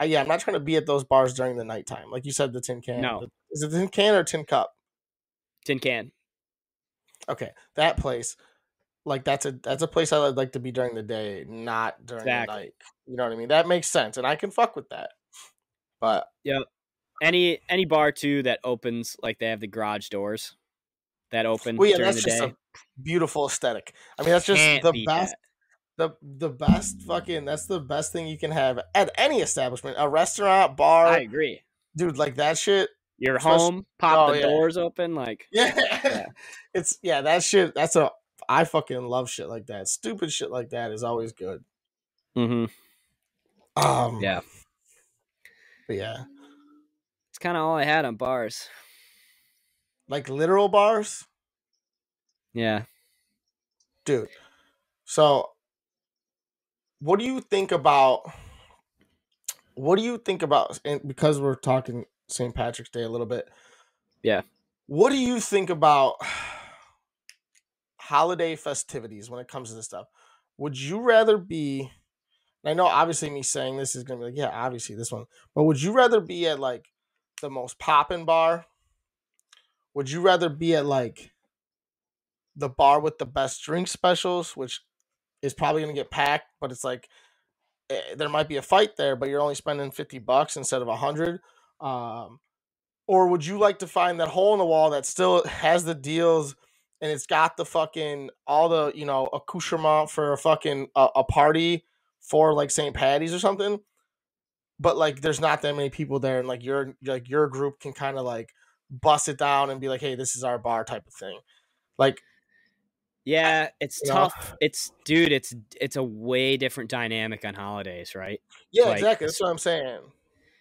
uh, yeah i'm not trying to be at those bars during the nighttime like you said the tin can No. Is it tin can or tin cup tin can okay that place like that's a that's a place i would like to be during the day not during Exactly. the night you know what i mean that makes sense and i can fuck with that but yeah, any any bar too that opens like they have the garage doors that open well yeah during that's the just day a beautiful aesthetic i mean that's just Can't the best that. the the best fucking that's the best thing you can have at any establishment a restaurant bar i agree dude like that shit you're home pop oh, the yeah. doors open like yeah. Yeah. [laughs] it's yeah that shit that's a i fucking love shit like that. Stupid shit like that is always good. Mm-hmm. um Yeah. but yeah. It's kind of all i had on bars. Like literal bars? Yeah. Dude. So what do you think about what do you think about and because we're talking st patrick's day a little bit Yeah. what do you think about holiday festivities when it comes to this stuff would you rather be i know obviously me saying this is gonna be like yeah obviously this one but would you rather be at like the most poppin' bar would you rather be at like the bar with the best drink specials, which is probably to get packed, but it's like eh, there might be a fight there, but you're only spending 50 bucks instead of a 100. Um, or would you like to find that hole in the wall that still has the deals and it's got the fucking all the, you know, accoutrement for a fucking a, a party for like St. Patty's or something? But like there's not that many people there and like your like your group can kind of like bust it down and be like, "Hey, this is our bar" type of thing. Like yeah it's you know? tough it's dude it's it's a way different dynamic on holidays right Yeah, Like, exactly. That's what I'm saying.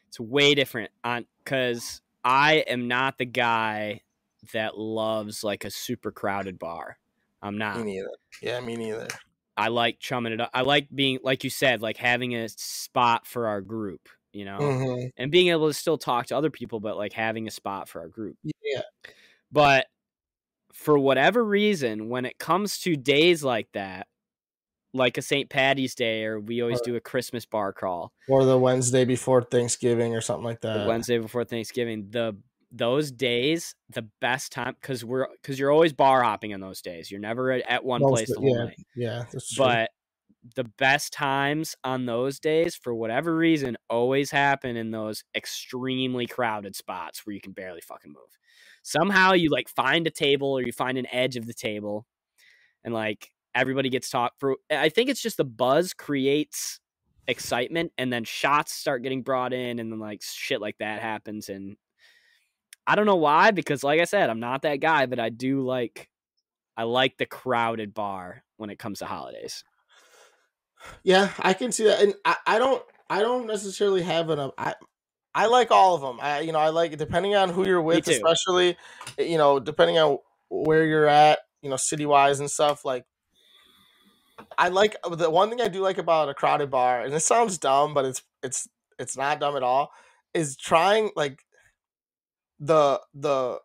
it's way different on because i am not the guy that loves like a super crowded bar i'm not Me neither. Yeah, me neither. I like chumming it up. I like being like you said, like having a spot for our group. you know, Mhm. and being able to still talk to other people, but like having a spot for our group. Yeah. But for whatever reason, when it comes to days like that, like a St. Patty's Day, or we always Or- do a Christmas bar crawl, Or the Wednesday before Thanksgiving or something like that. the Wednesday before Thanksgiving, the those days, the best time because we're because you're always bar hopping on those days. You're never at, at one Most place the whole yeah, night. Yeah. But the best times on those days, for whatever reason, always happen in those extremely crowded spots where you can barely fucking move. Somehow you like find a table or you find an edge of the table and like everybody gets talked for I think it's just the buzz creates excitement and then shots start getting brought in and then like shit like that happens and I don't know why because like I said I'm not that guy but I do like I like the crowded bar when it comes to holidays. Yeah, I can see that, and I, I don't I don't necessarily have an I I like all of them. I you know I like depending on who you're with, especially eh, you know depending on where you're at, you know city wise and stuff. Like I like uh, the one thing I do like about a crowded bar, and it sounds dumb, but it's it's it's not dumb at all. Is trying like the the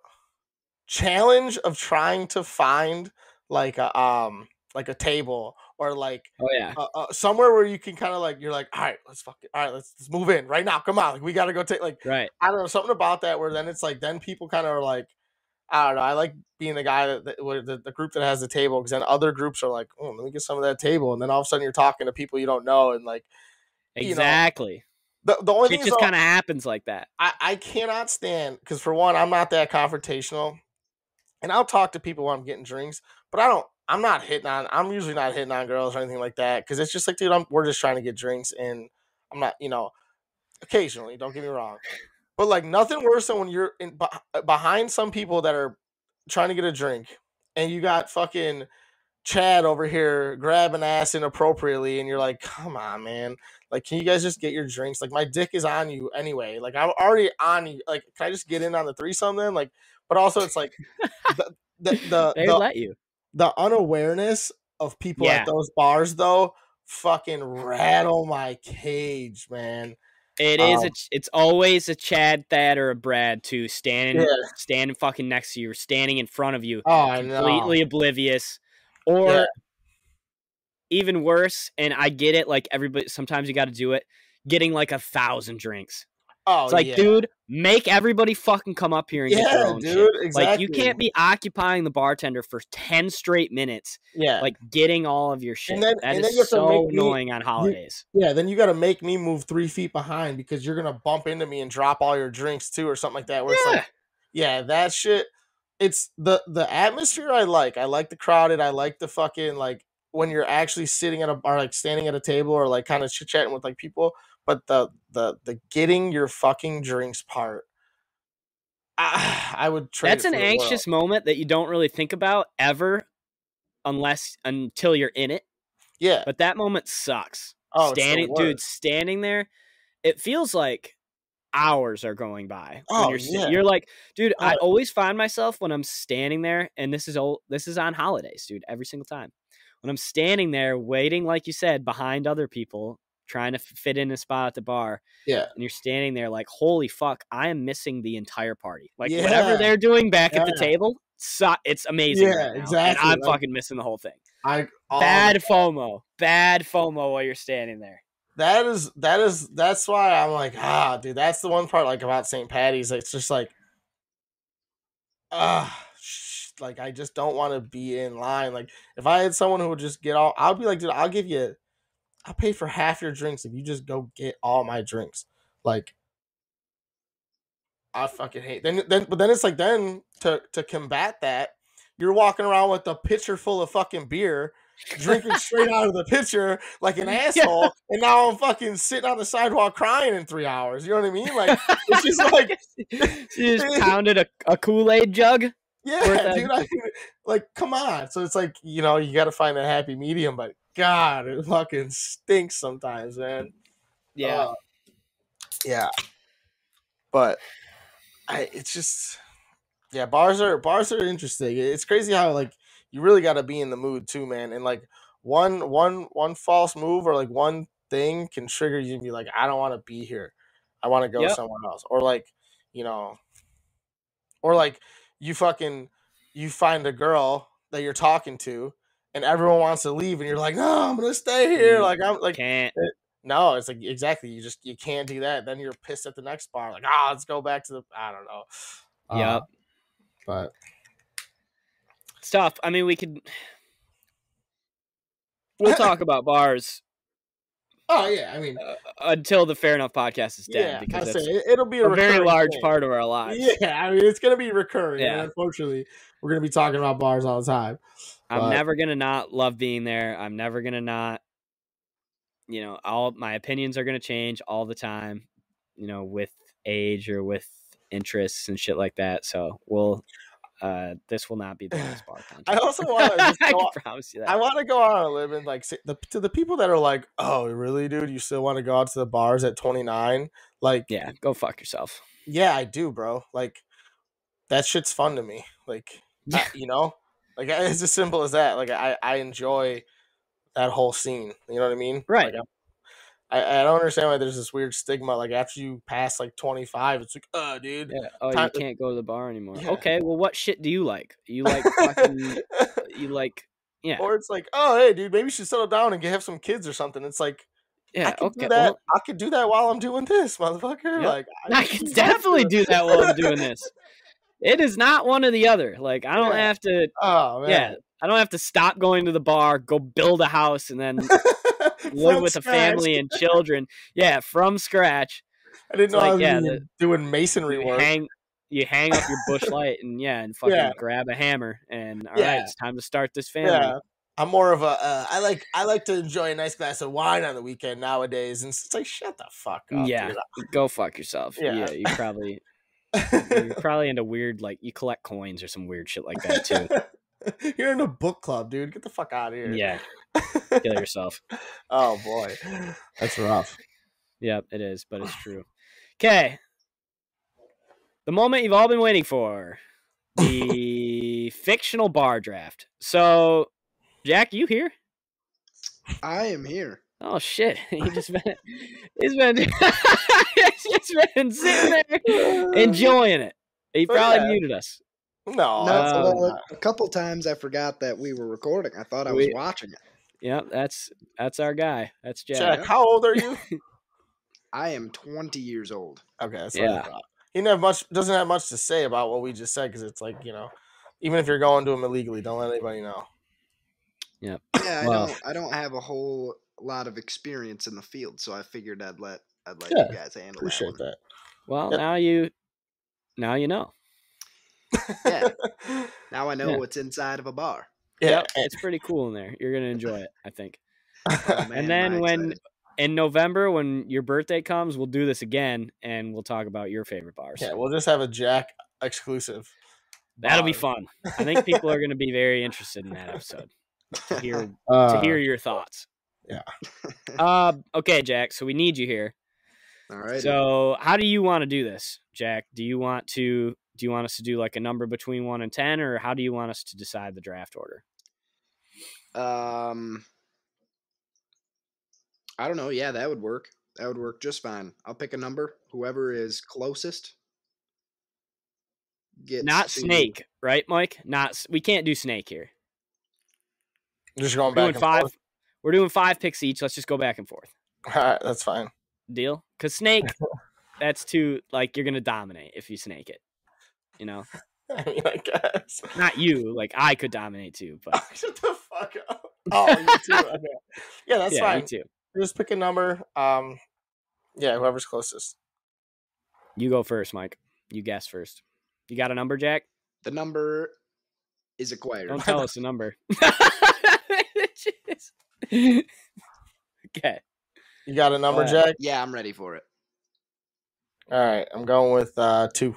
challenge of trying to find like a um like a table or like Oh yeah. uh, uh, somewhere where you can kind of like you're like all right let's fuck it all right let's, let's move in right now come on like we gotta go take like Right. i don't know something about that where then it's like then people kind of are like i don't know i like being the guy that, that the, the group that has the table because then other groups are like oh let me get some of that table and then all of a sudden you're talking to people you don't know and like you know, Exactly. The, the only it thing just kind of happens like that. I, I cannot stand because for one i'm not that confrontational and i'll talk to people when i'm getting drinks but i don't i'm not hitting on i'm usually not hitting on girls or anything like that because it's just like dude I'm, we're just trying to get drinks and i'm not you know occasionally don't get me wrong but like nothing worse than when you're in behind some people that are trying to get a drink and you got fucking chad over here grabbing ass inappropriately and you're like come on man like can you guys just get your drinks like my dick is on you anyway like i'm already on you like can i just get in on the threesome then like but also it's like [laughs] the the the, They the, let you. the unawareness of people Yeah. at those bars though fucking rattle my cage man It is. um, A, it's always a Chad, Thad, or a Brad too, standing, Yeah. standing fucking next to you, or standing in front of you, oh completely oblivious, or Yeah. even worse. And I get it. Like everybody, sometimes you got to do it. Getting like a thousand drinks. oh It's like, yeah. dude, make everybody fucking come up here and get their own dude shit. exactly Like you can't be occupying the bartender for ten straight minutes, yeah like getting all of your shit. then- that and then is you to so make me- annoying on holidays. Yeah, then you got to make me move three feet behind because you're gonna bump into me and drop all your drinks too, or something like that. Where it's like, yeah, that shit. It's the the atmosphere I like. I like the crowded. I like the fucking like when you're actually sitting at a or like standing at a table or like kind of chit chatting with like people. But the the the getting your fucking drinks part, ah, I, [sighs] I would trade. That's an the world. anxious moment that you don't really think about ever, unless until you're in it. Yeah. But that moment sucks. Oh, standing, dude, standing there, it feels like hours are going by. when Oh, you're, yeah. you're like, dude, I always find myself when I'm standing there, and this is old, this is on holidays, dude, every single time. When I'm standing there waiting, like you said, behind other people, trying to fit in a spot at the bar, Yeah. and you're standing there like, holy fuck, I am missing the entire party. Like whatever they're doing back at the table, it's amazing. Yeah, right now, And exactly, I'm like- fucking missing the whole thing. I Bad FOMO. Bad FOMO while you're standing there. That is that is that's why I'm like ah dude that's the one part like about St. Patty's it's just like ah like I just don't want to be in line like if I had someone who would just get all I'll be like dude I'll give you I'll pay for half your drinks if you just go get all my drinks like I fucking hate then then but then it's like then to to combat that you're walking around with a pitcher full of fucking beer drinking straight out of the pitcher like an [laughs] asshole, and now I'm fucking sitting on the sidewalk crying in three hours. You know what I mean? Like it's [laughs] just like, [laughs] You just pounded a, a Kool Aid jug. Yeah, dude. I, like, come on. So it's like you know you got to find a happy medium, but God, it fucking stinks sometimes, man. Uh, yeah. But I, it's just, yeah. Bars are bars are interesting. It's crazy how like you really got to be in the mood too, man. And like one one one false move or like one thing can trigger you and be like, I don't want to be here. I want to go Yep. somewhere else. Or like, you know, or like you fucking you find a girl that you're talking to and everyone wants to leave and you're like, "No, I'm to stay here." Mm, Like I'm like Can't. no, it's like exactly. You just you can't do that. Then you're pissed at the next bar. Like, ah, let's go back to the. I don't know. Yep. but It's tough. I mean, we could. We'll talk [laughs] about bars oh yeah, I mean, uh, until the Fair Enough podcast is dead yeah, because say it- it'll be a, a very large thing. part of our lives. Yeah, I mean, it's gonna be recurring. Yeah. Unfortunately, we're gonna be talking about bars all the time. I'm But- never gonna not love being there. I'm never gonna not. You know, all my opinions are gonna change all the time. You know, with age or with interests and shit like that. So we'll. Uh, this will not be the last [sighs] bar. I also [laughs] want to. I Just go, can promise you that. I want to go out on a limb and like say, the, to the people that are like, "Oh, really, dude? You still want to go out to the bars at 29?" Like, yeah, go fuck yourself. yeah, I do, bro. Like, that shit's fun to me. Like, I- Yeah. you know, like it's as simple as that. Like, I I enjoy that whole scene. You know what I mean? Right. Like, I, I don't understand why there's this weird stigma. Like after you pass like 25, it's like, uh, dude. Yeah. Oh, you can't go to the bar anymore. Yeah. Okay. Well, what shit do you like? You [laughs] like fucking. you like. Yeah. Or it's like, oh, hey, dude, maybe you should settle down and get, have some kids or something. It's like, yeah, I Yeah. can Okay. do that. Well, I could do that while I'm doing this, motherfucker. Yep. Like, [laughs] I can can [laughs] definitely do that while I'm doing this. It is not one or the other. Like I don't Yeah. have to. Oh man. Yeah. I don't have to stop going to the bar, go build a house, and then [laughs] live with a family and children. Yeah, from scratch. I didn't It's know I like, was yeah, the- doing masonry work. hang, you hang up your Busch [laughs] light, and yeah, and fucking Yeah. grab a hammer, and all right, Yeah. it's time to start this family. Yeah. I'm more of a. Uh, I like. I like to enjoy a nice glass of wine on the weekend nowadays, and it's like, shut the fuck up. Yeah, dude. go fuck yourself. Yeah. Yeah, you probably [laughs] you're probably into weird like you collect coins or some weird shit like that too. [laughs] You're in a book club, dude. Get the fuck out of here. Yeah, kill [laughs] yourself. oh boy, that's rough. Yep, it is, but it's true. Okay. The moment you've all been waiting for. The [laughs] fictional bar draft. So, Jack, you here? I am here. Oh shit. He just been he's been he's just been sitting there enjoying it. He Oh, probably yeah. muted us. No, No, that's well, a couple times I forgot that we were recording. I thought I was We- watching it. Yep, that's that's our guy. That's Jack. Jack, how old are you? [laughs] I am 20 years old. Okay, that's Yeah. He didn't much. Doesn't have much to say about what we just said because it's like you know, even if you're going to him illegally, don't let anybody know. Yeah, Yeah, I Well- don't. I don't have a whole lot of experience in the field, so I figured I'd let I'd let Yeah, you guys handle Appreciate that. Well, Yep. now you now you know. Yeah. [laughs] Now I know Yeah. what's inside of a bar. yeah, Yep, it's pretty cool in there. You're gonna enjoy it, I think. Oh, [laughs] man, and then when excited. in November when your birthday comes, we'll do this again and we'll talk about your favorite bars. yeah, we'll just have a Jack exclusive. That'll be fun. I think people are gonna be very interested in that episode to hear [laughs] to Uh, hear your thoughts. yeah. Uh okay, Jack, so we need you here. All right. So how do you want to do this, Jack? Do you want to do you want us to do like a number between one and ten, or how do you want us to decide the draft order? Um, I don't know. Yeah, that would work. That would work just fine. I'll pick a number. Whoever is closest gets Not to- snake, right, Mike? Not we can't do snake here. just going We're back doing and five. forth. We're doing five picks each. Let's just go back and forth. All right, that's fine. Deal? Because snake, [laughs] that's too like you're gonna dominate if you snake it. You know, [laughs] I mean, I guess. not you. Like I could dominate too, but [laughs] Shut the fuck up. [laughs] Oh, you too. Okay. Yeah, that's yeah, fine. you too. Just pick a number. Um, yeah, whoever's closest. You go first, Mike. You guess first. You got a number, Jack? The number is acquired. Don't tell us a number. Okay. You got a number, Uh, Jack? Yeah, I'm ready for it. All right, I'm going with uh two.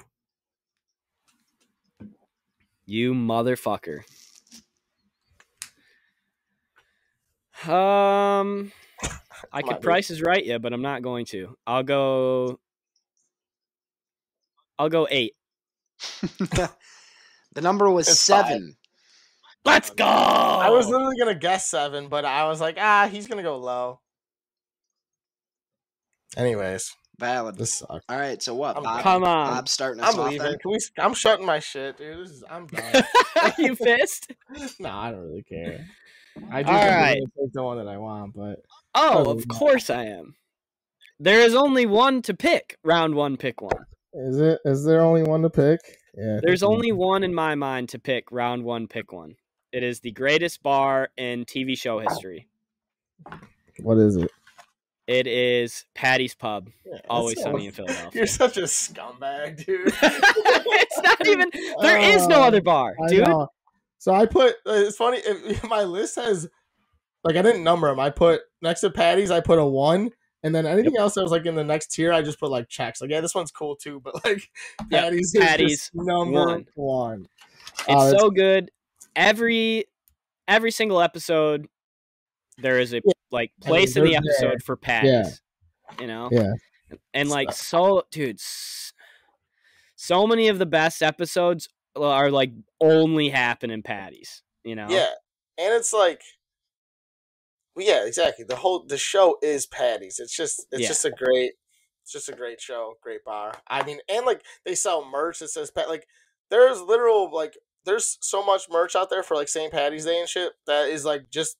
You motherfucker. Um, I could price is right, yeah, but I'm not going to. I'll go. I'll go eight. [laughs] the number was It's five. seven. Let's go. I Oh. was literally gonna guess seven, but I was like, ah, he's gonna go low. Anyways, Valid. This sucks. All right, so what? I'm Bob, Come on. Bob's starting us I'm off leaving. Can we? I'm shutting my shit, dude. This is, I'm [laughs] done. you pissed? [laughs] no, I don't really care. I do All think I'm right. gonna take the one that I want, but Oh, of no. course I am. There is only one to pick. Round one, pick one. is it? Is there only one to pick? Yeah. There's think only one in my mind to pick. Round one, pick one. It is the greatest bar in TV show history. What is it? It is Paddy's Pub. Yeah, Always sunny in [laughs] Philadelphia. You're such a scumbag, dude. [laughs] it's not even. There is no Uh, other bar, dude. So I put. Uh, it's funny. If, [laughs] my list has, like, I didn't number them. I put next to Paddy's. I put a one, and then anything else that was like in the next tier, I just put like checks. Like, yeah, this one's cool too, but like Yep, Paddy's, is Paddy's, just number one. one. It's that's- so good. Every every single episode, there is a Yeah. like I mean, place in the they're there. episode for Paddy's. You know. Yeah. And like so, dude. So many of the best episodes are like only happen in Paddy's. You know. Yeah, and it's like, well, yeah, exactly. The whole the show is Paddy's. It's just it's Yeah. just a great, it's just a great show, great bar. I mean, and like they sell merch that says Pat. Like there's literal like there's so much merch out there for like St. Patty's Day and shit that is like just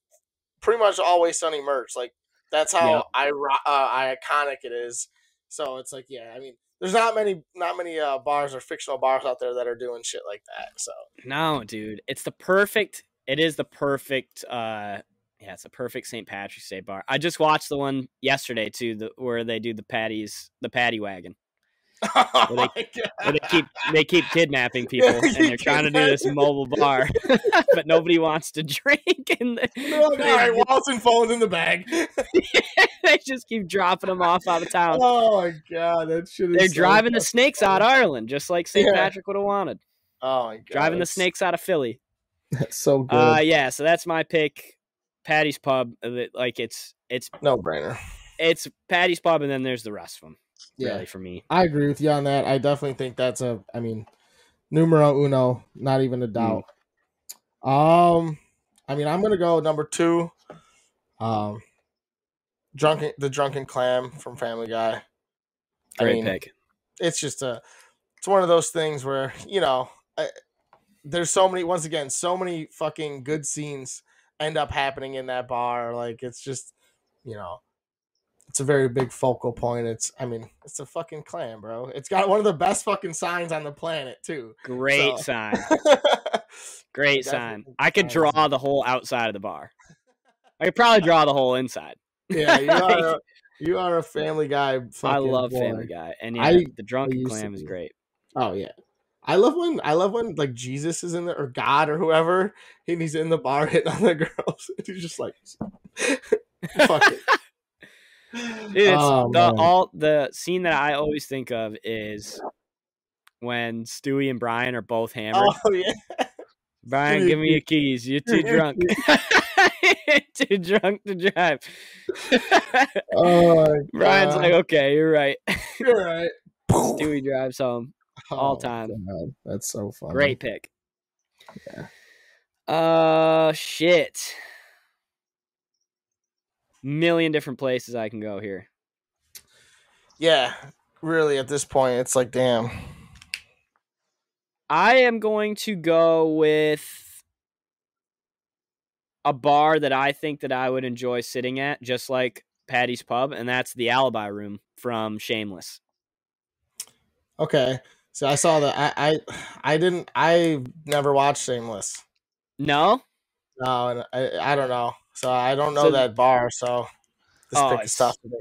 pretty much always sunny merch. Like that's how Yep. I uh, iconic it is. So it's like yeah, I mean. There's not many, not many uh, bars or fictional bars out there that are doing shit like that. So No, dude. It's the perfect. It is the perfect. uh Yeah, it's a perfect St. Patrick's Day bar. I just watched the one yesterday too, the, where they do the patties, the paddy wagon. [laughs] oh they- where they keep they keep kidnapping [laughs] people and they're trying to do this mobile bar [laughs] but nobody wants to drink and They're like, all right, and phones in the bag. they just keep dropping them off out of town oh my god, that shit they're so driving the snakes out of ireland just like st Yeah. patrick would have wanted Oh my god, driving the snakes out of philly That's so good. uh yeah so that's my pick paddy's pub uh, like it's it's no brainer. it's paddy's pub and then there's the rest of them Yeah, really for me I agree with you on that. I definitely think that's a. I mean, numero uno, not even a doubt. Um, I mean, I'm gonna go number two. Um, drunken the drunken clam from Family Guy. I great mean, pick it's just a it's one of those things where you know I, there's so many once again so many fucking good scenes end up happening in that bar like it's just you know it's a very big focal point it's i mean it's a fucking clam bro it's got one of the best fucking signs on the planet too great So- sign [laughs] great sign i could draw the whole outside of the bar i could probably draw the whole inside yeah you [laughs] are a, you are a family guy I love boy. Family Guy, and yeah, I- the drunken clam is great. Oh yeah. I love when I love when like Jesus is in there or God or whoever and he's in the bar hitting on the [laughs] girls. He's just like fuck it. It's Oh, the man. all the scene that I always think of is when Stewie and Brian are both hammered. Oh yeah. Brian, give me your keys. You're too [laughs] drunk. [laughs] too drunk to drive. [laughs] Oh Brian's God. like, okay, you're right. You're right. Stewie drives home. all Oh, time. God, That's so funny. Great pick. Yeah. Uh, shit. Million different places I can go here. Yeah. Really at this point it's like damn. I am going to go with a bar that I think that I would enjoy sitting at, just like Paddy's Pub, and that's the Alibi Room from Shameless. Okay. So I saw that I I I didn't I never watched Shameless. No, No, I I don't know. So I don't know So- that bar, so this Oh, pick is it's- tough today.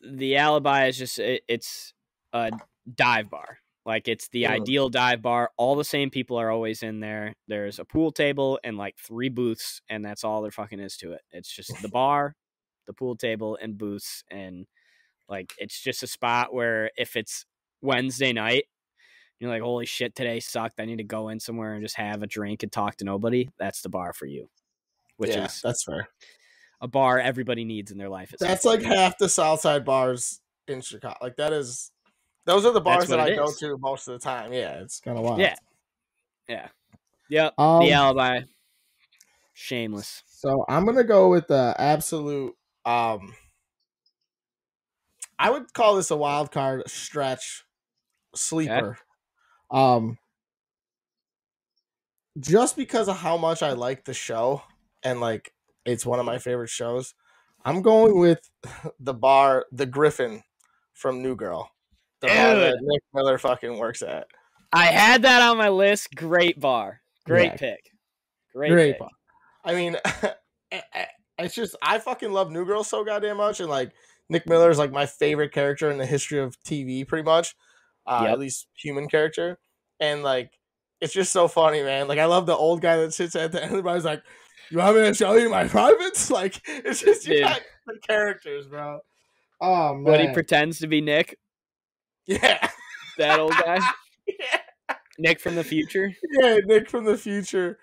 the Alibi is just it, it's a dive bar. Like it's the Mm. ideal dive bar. All the same people are always in there. There's a pool table and like three booths, and that's all there fucking is to it. It's just the [laughs] bar, the pool table, and booths, and like it's just a spot where if it's Wednesday night, you're like, holy shit, today sucked. I need to go in somewhere and just have a drink and talk to nobody. That's the bar for you, which yeah, is that's fair. a bar everybody needs in their life. at That's like half the Southside bars in Chicago. Like that is, those are the bars that I it go to most of the time. Yeah, it's kind of wild. Yeah. yeah, yep. Um, the alibi. Shameless. So I'm gonna go with the absolute. Um, I would call this a wild card stretch sleeper. Um, just because of how much I like the show and like it's one of my favorite shows, I'm going with [laughs] the bar, the Griffin from New Girl, the bar that Nick Miller fucking works at. I had that on my list. Great bar. Great Yeah. pick. Great, Great pick. bar. I mean, [laughs] it's just I fucking love New Girl so goddamn much, and like Nick Miller is like my favorite character in the history of TV, pretty much. Uh, Yep. At least human character, and like it's just so funny, man. Like I love the old guy that sits at the end. Everybody's like, "You want me to show you my [laughs] privates?" Like it's just you Dude. got the characters, bro. Oh man, But he pretends to be Nick, yeah, that old guy. [laughs] yeah, Nick from the future. yeah, Nick from the future.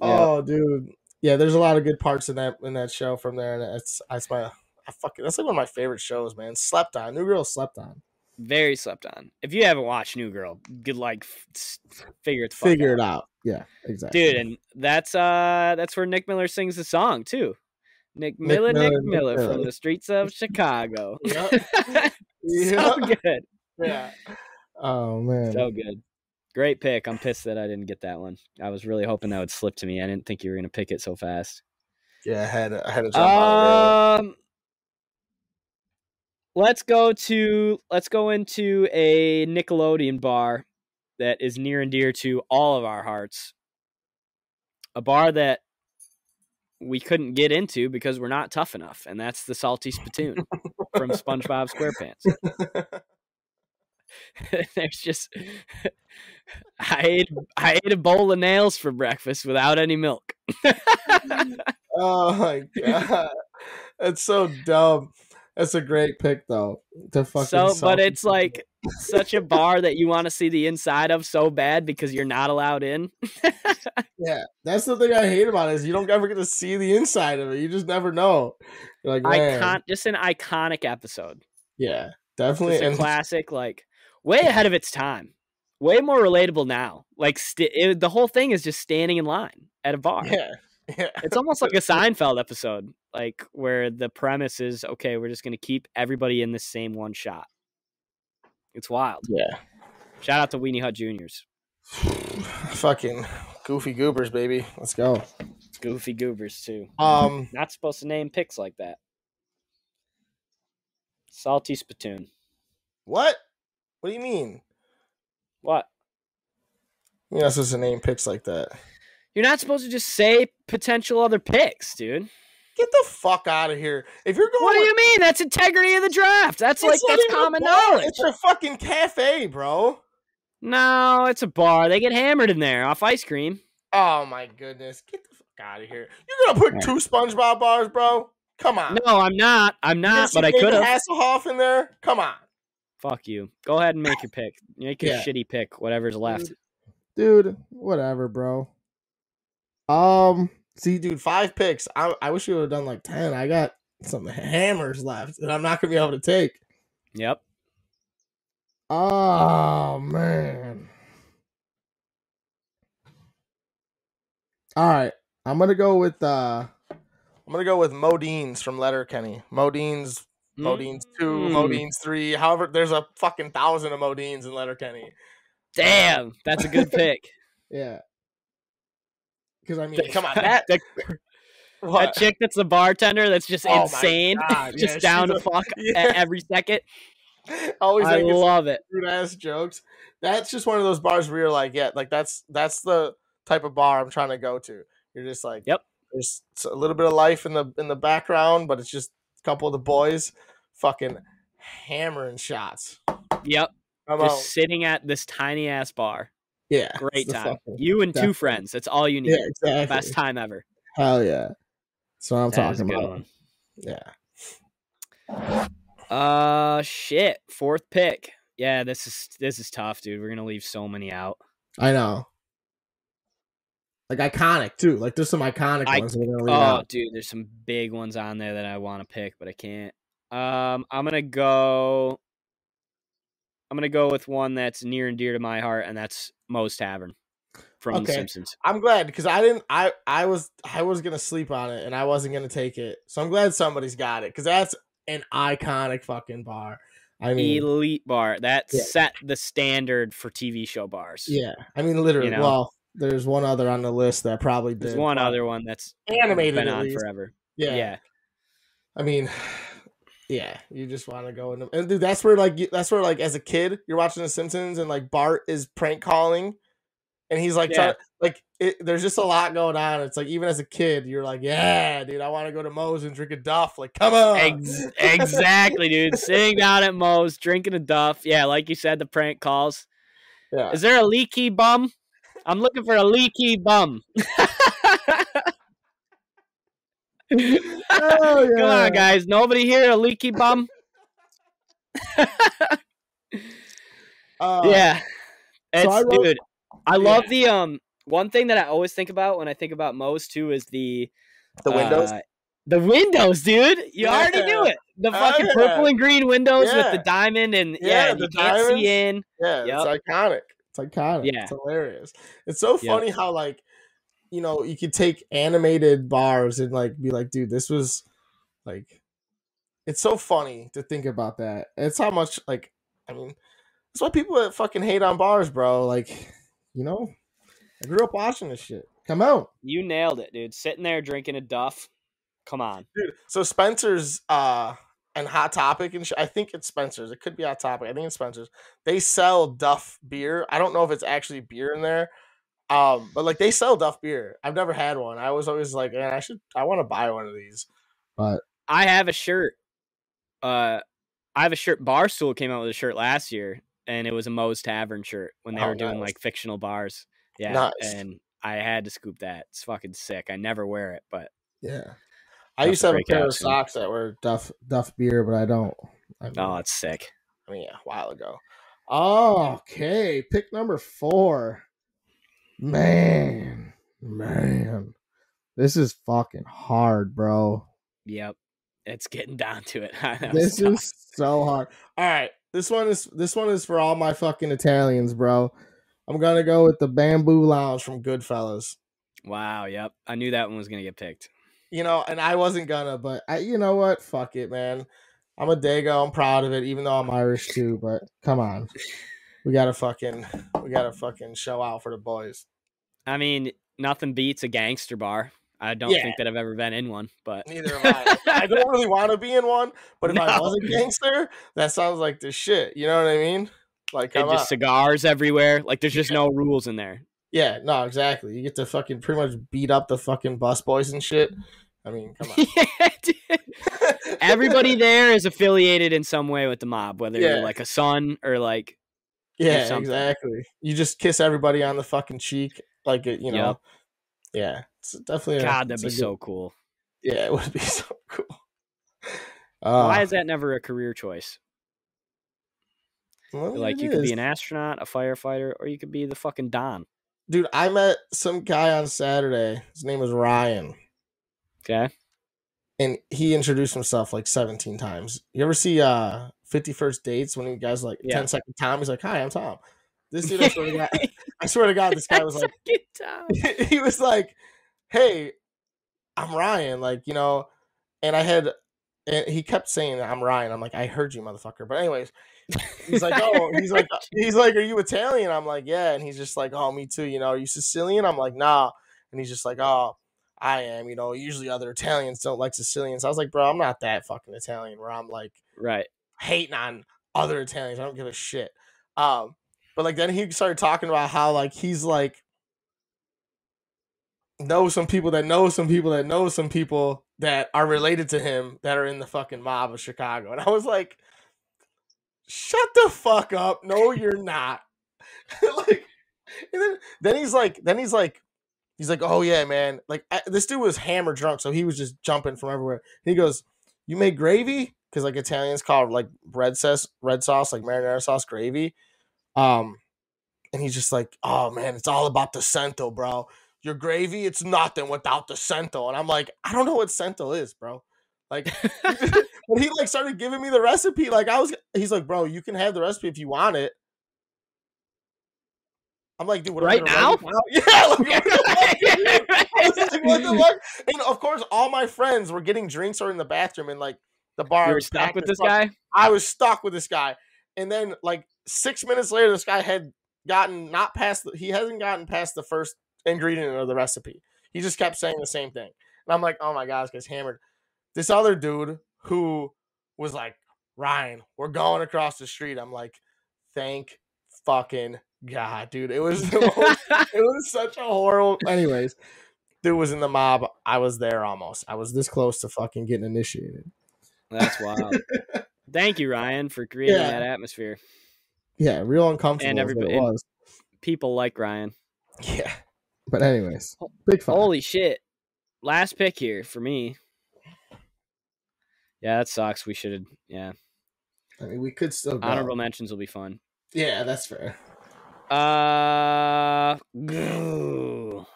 Yeah. Oh, dude. Yeah, there's a lot of good parts in that in that show from there, and it's that's my I fucking that's like one of my favorite shows, man. Slept on, New Girl slept on. Very slept on. If you haven't watched New Girl, good like f- s- figure it the Figure out. it out. Yeah, exactly, dude. And that's uh that's where Nick Miller sings the song too. Nick Miller, Nick Miller, Nick Miller from Miller. the streets of Chicago. [laughs] Yep. [laughs] so Yeah. good, yeah. Oh man. so good. Great pick. I'm pissed that I didn't get that one. I was really hoping that would slip to me. I didn't think you were gonna pick it so fast. yeah, I had I had to jump out. Um, let's go to let's go into a Nickelodeon bar that is near and dear to all of our hearts. A bar that we couldn't get into because we're not tough enough, and that's the Salty Spittoon from SpongeBob SquarePants. [laughs] There's just [laughs] I ate I ate a bowl of nails for breakfast without any milk. [laughs] Oh my god, that's so dumb. That's a great pick though. To fucking so but it's like [laughs] such a bar that you want to see the inside of so bad because you're not allowed in [laughs] Yeah, that's the thing I hate about it is you don't ever get to see the inside of it. You just never know. You're like, man, icon just an iconic episode yeah, definitely. just a And [laughs] classic like way ahead of its time way more relatable now like st- it, the whole thing is just standing in line at a bar yeah, yeah, it's almost like a [laughs] seinfeld episode like where the premise is okay we're just going to keep everybody in the same one shot it's wild yeah. shout out to weenie hut juniors [sighs] Fucking goofy goobers, baby. Let's go. goofy goobers too Um, Not supposed to name picks like that. Salty spittoon. what? What do you mean? What? You're not supposed to name picks like that. You're not supposed to just say potential other picks, dude. Get the fuck out of here. If you're going, What do you mean? That's integrity of the draft. That's like It's not that's common bar, knowledge. It's a fucking cafe, bro. No, it's a bar. They get hammered in there off ice cream. Oh my goodness. Get the fuck out of here. You're gonna put two SpongeBob bars, bro? Come on. No, I'm not. I'm not, see but I could have. Hasselhoff in there? Come on. Fuck you. Go ahead and make your pick. Make your Yeah. shitty pick, whatever's left. Dude, whatever, bro. Um, see, dude, five picks. I, I wish we would have done like ten. I got some hammers left, and I'm not gonna be able to take. Yep. Oh man. All right, I'm gonna go with uh, I'm gonna go with Modeans from Letterkenny. Modeans, Modeans two, Mm. Modeans three. However, there's a fucking thousand of Modeans in Letterkenny. Damn, that's a good [laughs] pick. Yeah. Because I mean, come on, that that, [laughs] that chick that's the bartender that's just Oh insane, God, [laughs] yeah, just down to a- fuck [laughs] Yeah. at every second. always I love it. rude ass jokes. That's just one of those bars where you're like, yeah, like that's that's the type of bar I'm trying to go to. You're just like, Yep. There's a little bit of life in the in the background, but it's just a couple of the boys fucking hammering shots. Yep. I'm Just out. sitting at this tiny ass bar. Yeah, [laughs] Great time. fucking- You and two friends. That's all you need. yeah, exactly. Best time ever. Hell yeah. That's what I'm That talking about. one. Yeah. Uh shit. Fourth pick. Yeah, this is this is tough, dude. We're gonna leave so many out. I know. Like iconic too. Like there's some iconic I- ones. We're gonna leave Oh, out. dude, there's some big ones on there that I want to pick, but I can't. Um, I'm gonna go. I'm gonna go with one that's near and dear to my heart, and that's Moe's Tavern from The Simpsons. I'm glad because I didn't. I I was I was gonna sleep on it and I wasn't gonna take it. So I'm glad somebody's got it because that's an iconic fucking bar. I mean, elite bar that Yeah. set the standard for TV show bars. yeah. I mean, literally. know? Well, there's one other on the list that probably did. There's one other one that's animated been on least. forever. Yeah. yeah. I mean, yeah, you just want to go in, and dude, that's where like you- that's where like as a kid you're watching The Simpsons and like Bart is prank calling, and he's like Yeah. trying like it, there's just a lot going on. It's like even as a kid you're like, yeah, dude, I want to go to Moe's and drink a Duff. Like, come on, Ex- exactly, dude. [laughs] Sitting down at Moe's, drinking a Duff. Yeah, like you said, the prank calls. yeah. Is there a leaky bum? I'm looking for a leaky bum. [laughs] Oh, [laughs] Come on, guys. Nobody here a leaky bum? [laughs] Uh, yeah. It's, I wrote- dude, I love Yeah. the um one thing that I always think about when I think about Moe's too is the the windows. uh, the windows, dude. You already knew it. The fucking yeah. purple and green windows with the diamond and Yeah, yeah, the you can't see in. Yeah, Yep. it's iconic. It's iconic. Yeah. It's hilarious. It's so Yep. funny how like you know, you could take animated bars and like be like, dude, this was like it's so funny to think about that. It's how much like I mean, that's why people that fucking hate on bars, bro. Like, you know, I grew up watching this shit. Come on. You nailed it, dude. Sitting there drinking a Duff. Come on. Dude, so Spencer's uh and Hot Topic and sh- I think it's Spencer's. It could be Hot Topic. I think it's Spencer's. They sell Duff beer. I don't know if it's actually beer in there. Um, but like they sell Duff beer. I've never had one. I was always like, man, I should I want to buy one of these. But I have a shirt. Uh, I have a shirt. Barstool came out with a shirt last year, and it was a Moe's Tavern shirt when they Oh, were doing nice. like fictional bars. Yeah, Nice. and I had to scoop that. It's fucking sick. I never wear it, but yeah. I used to to have a pair of socks that were Duff Duff beer, but I don't. I mean, oh, it's sick. I mean, yeah, a while ago. okay, pick number four. Man, man, this is fucking hard, bro. Yep, it's getting down to it. [laughs] This is so hard. All right, this one is this one is for all my fucking Italians, bro. I'm gonna go with the Bamboo Lounge from Goodfellas. wow. Yep, I knew that one was gonna get picked. You know, and I wasn't gonna, but I, you know what? Fuck it, man. I'm a Dago. I'm proud of it, even though I'm Irish too. But come on, [laughs] we gotta fucking, we gotta fucking show out for the boys. I mean, nothing beats a gangster bar. I don't Yeah. think that I've ever been in one, but Neither am I. I don't really [laughs] want to be in one, but if I was a gangster, that sounds like the shit. You know what I mean? Like, just on. cigars everywhere. Like there's just no rules in there. Yeah, no, exactly. You get to fucking pretty much beat up the fucking bus boys and shit. I mean, come on. [laughs] yeah, dude. Everybody [laughs] there is affiliated in some way with the mob, whether Yeah. you're like a son or like yeah, exactly. You just kiss everybody on the fucking cheek, like it, you know. Yep. Yeah, it's definitely. a- God, it's that'd be a good- so cool. Yeah, it would be [laughs] so cool. Uh, Why is that never a career choice? well, Like you could be an astronaut, a firefighter, or you could be the fucking Don. dude. I met some guy on Saturday. His name was Ryan. Okay. and he introduced himself like 17 times. You ever see uh 50 First Dates when he guys like Yeah. 10 second Tom? He's like, Hi, I'm Tom. This dude, I [laughs] swear to God, I swear to God, this guy was like, [laughs] he was like, Hey, I'm Ryan, like, you know, and I had and he kept saying I'm Ryan. I'm like, I heard you, motherfucker. But anyways, he's like, [laughs] Oh, he's like uh, he's like, Are you Italian? I'm like, Yeah, and he's just like, Oh, me too, you know, are you Sicilian? I'm like, nah. And he's just like, Oh, I am, you know, usually other Italians don't like Sicilians. I was like, bro, I'm not that fucking Italian where I'm like right. Hating on other Italians. I don't give a shit. Um, but like then he started talking about how like he's like know some people that know some people that know some people that are related to him that are in the fucking mob of Chicago. And I was like, shut the fuck up. No, you're not. [laughs] like and then then he's like then he's like he's like, "Oh yeah, man." Like I, this dude was hammer drunk, so he was just jumping from everywhere. He goes, "You make gravy?" Because like Italians call like red sauce, red sauce, like marinara sauce gravy. Um, and he's just like, "Oh man, it's all about the cento, bro. Your gravy, it's nothing without the cento." And I'm like, "I don't know what cento is, bro." Like [laughs] [laughs] when he like started giving me the recipe, like I was, he's like, "Bro, you can have the recipe if you want it." I'm like, dude, what Right gonna write it down? [laughs] Yeah, like, what the fuck? I was like, what the fuck? And of course, all my friends were getting drinks or in the bathroom, and like The bar You were was stuck with this guy. I was stuck with this guy. And then like six minutes later, this guy had gotten not past the, he hasn't gotten past the first ingredient of the recipe. He just kept saying the same thing. And I'm like, oh my god, this guy's hammered. This other dude who was like, Ryan, we're going across the street. I'm like, thank fucking God, dude. It was the most, [laughs] it was such a horrible anyways. Dude was in the mob. I was there almost. I was this close to fucking getting initiated. That's wild. [laughs] Thank you, Ryan, for creating Yeah. that atmosphere. Yeah, real uncomfortable. And everybody- it was. People like Ryan. Yeah. But anyways, big fun. Holy shit! Last pick here for me. Yeah, that sucks. We should have. Yeah, I mean, we could still go. honorable mentions will be fun. Yeah, that's fair. Uh, goo.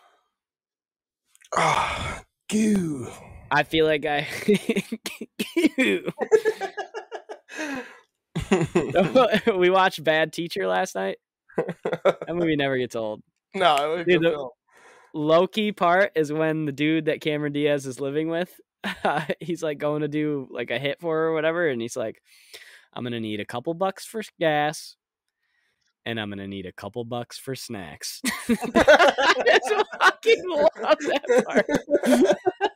Oh, goo. I feel like I. [laughs] We watched Bad Teacher last night. That movie never gets old. [laughs] no, it was a Dude, the-. Low-key part is when the dude that Cameron Diaz is living with, [laughs] he's like going to do like a hit for her or whatever, and he's like, "I'm gonna need a couple bucks for gas, and I'm gonna need a couple bucks for snacks." I just fucking love that part.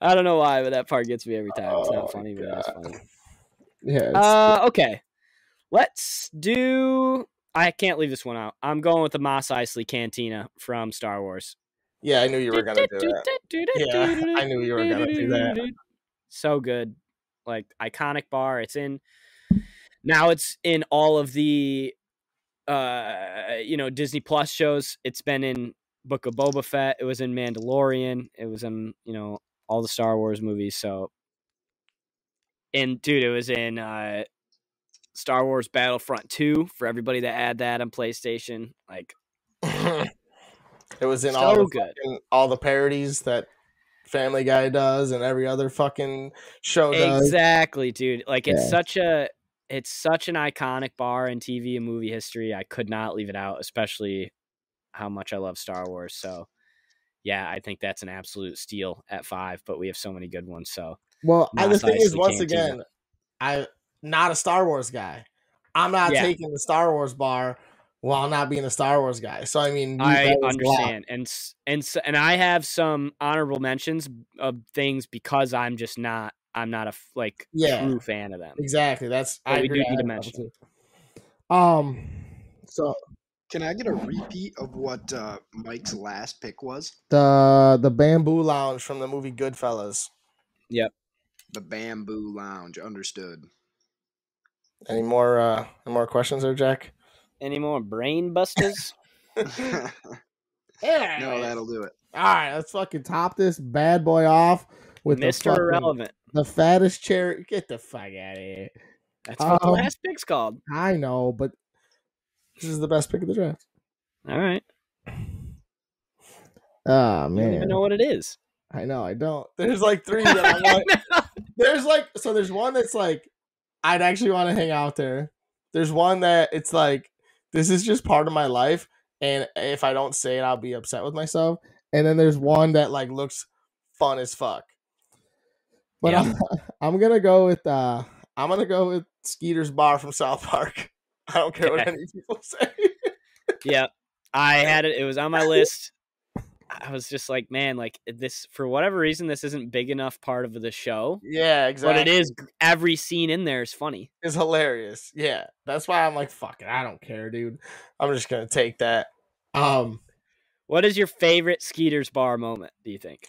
I don't know why, but that part gets me every time. It's Oh not my funny, but it's funny. yeah. it's- Uh, okay. Let's do. I can't leave this one out. I'm going with the Mos Eisley Cantina from Star Wars. yeah, I knew you were gonna do that. Yeah, I knew you were gonna do that. So good, like iconic bar. It's in now. It's in all of the, uh, you know, Disney Plus shows. It's been in Book of Boba Fett. It was in Mandalorian. It was in you know all the Star Wars movies. So, and dude, it was in uh, Star Wars Battlefront Two for everybody that had that on PlayStation. Like [laughs] it was in so all the good. fucking- all the parodies that Family Guy does and every other fucking show does. Exactly, dude. Like it's Yeah. such a it's such an iconic bar in TV and movie history. I could not leave it out, especially how much I love Star Wars. So yeah, I think that's an absolute steal at five, but we have so many good ones. So Well, I, the thing is, once again, I not a Star Wars guy. I'm not Yeah. taking the Star Wars bar while not being a Star Wars guy. So I mean, I that was a lot. understand. And and and I have some honorable mentions of things because I'm just not I'm not a like Yeah. true fan of them. Exactly. That's But I we agree. do need to mention. Um. So Can I get a repeat of what uh, Mike's last pick was? the the bamboo lounge from the movie Goodfellas. Yep. The Bamboo Lounge. Understood. Any more uh any more questions there, Jack? Any more brain busters? [laughs] no, that'll do it. All right, let's fucking top this bad boy off with the, Mr. fucking- Irrelevant. the fattest cherry. Get the fuck out of here. That's what the Um, last pick's called. I know, but this is the best pick of the draft. All right. Ah Oh I don't even know what it is. I know, I don't. There's like three that like, [laughs] there's like, so there's one that's like, I'd actually want to hang out there. There's one that it's like, this is just part of my life, and if I don't say it, I'll be upset with myself. And then there's one that like looks fun as fuck. But Yeah. I'm, [laughs] I'm gonna go with uh, I'm gonna go with Skeeter's Bar from South Park. I don't care what any people [laughs] say. yeah. I had it. It was on my [laughs] list. I was just like, man, like this for whatever reason, this isn't big enough part of the show, yeah, exactly. but it is. Every scene in there is funny. is hilarious. Yeah, that's why I'm like, fuck it, I don't care, dude. I'm just gonna take that. Um, What is your favorite Skeeter's bar moment? Do you think?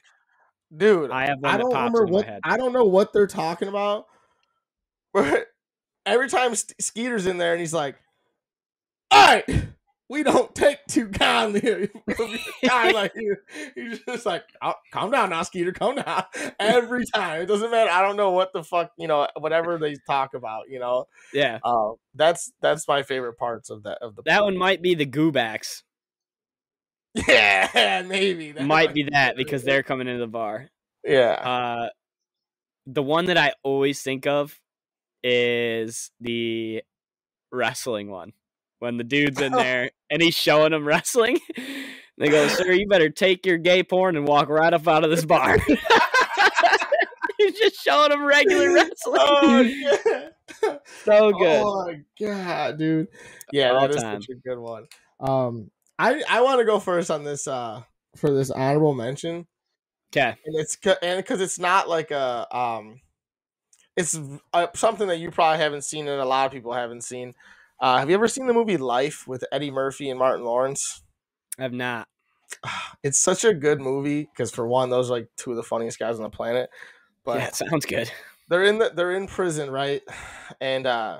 dude, I have one I don't remember what. I don't know what they're talking about. [laughs] But every time Skeeter's in there and he's like, "All right, we don't take too kindly guy like [laughs] you." He's just like, oh, "Calm down now, Skeeter. Calm down." [laughs] Every time, it doesn't matter. I don't know what the fuck you know, whatever they talk about. You know, Yeah, uh, that's that's my favorite parts of that of the that one might be the Goobacks. [laughs] Yeah, maybe that might be that because they're coming into the bar. yeah. Uh, the one that I always think of is the wrestling one. When the dude's in there and he's showing them wrestling, [laughs] they go, "Sir, you better take your gay porn and walk right up out of this bar." [laughs] [laughs] He's just showing him regular wrestling. oh, yeah. so good. Oh my god, dude. Yeah, All that is time. such a good one. Um, I I want to go first on this uh for this honorable mention, Okay. and it's and because it's not like a um, it's uh, something that you probably haven't seen and a lot of people haven't seen. Uh, have you ever seen the movie Life with Eddie Murphy and Martin Lawrence? I've not. [sighs] It's such a good movie because for one, those are like two of the funniest guys on the planet. But yeah, it sounds good. [sighs] they're in the they're in prison, right? [sighs] And uh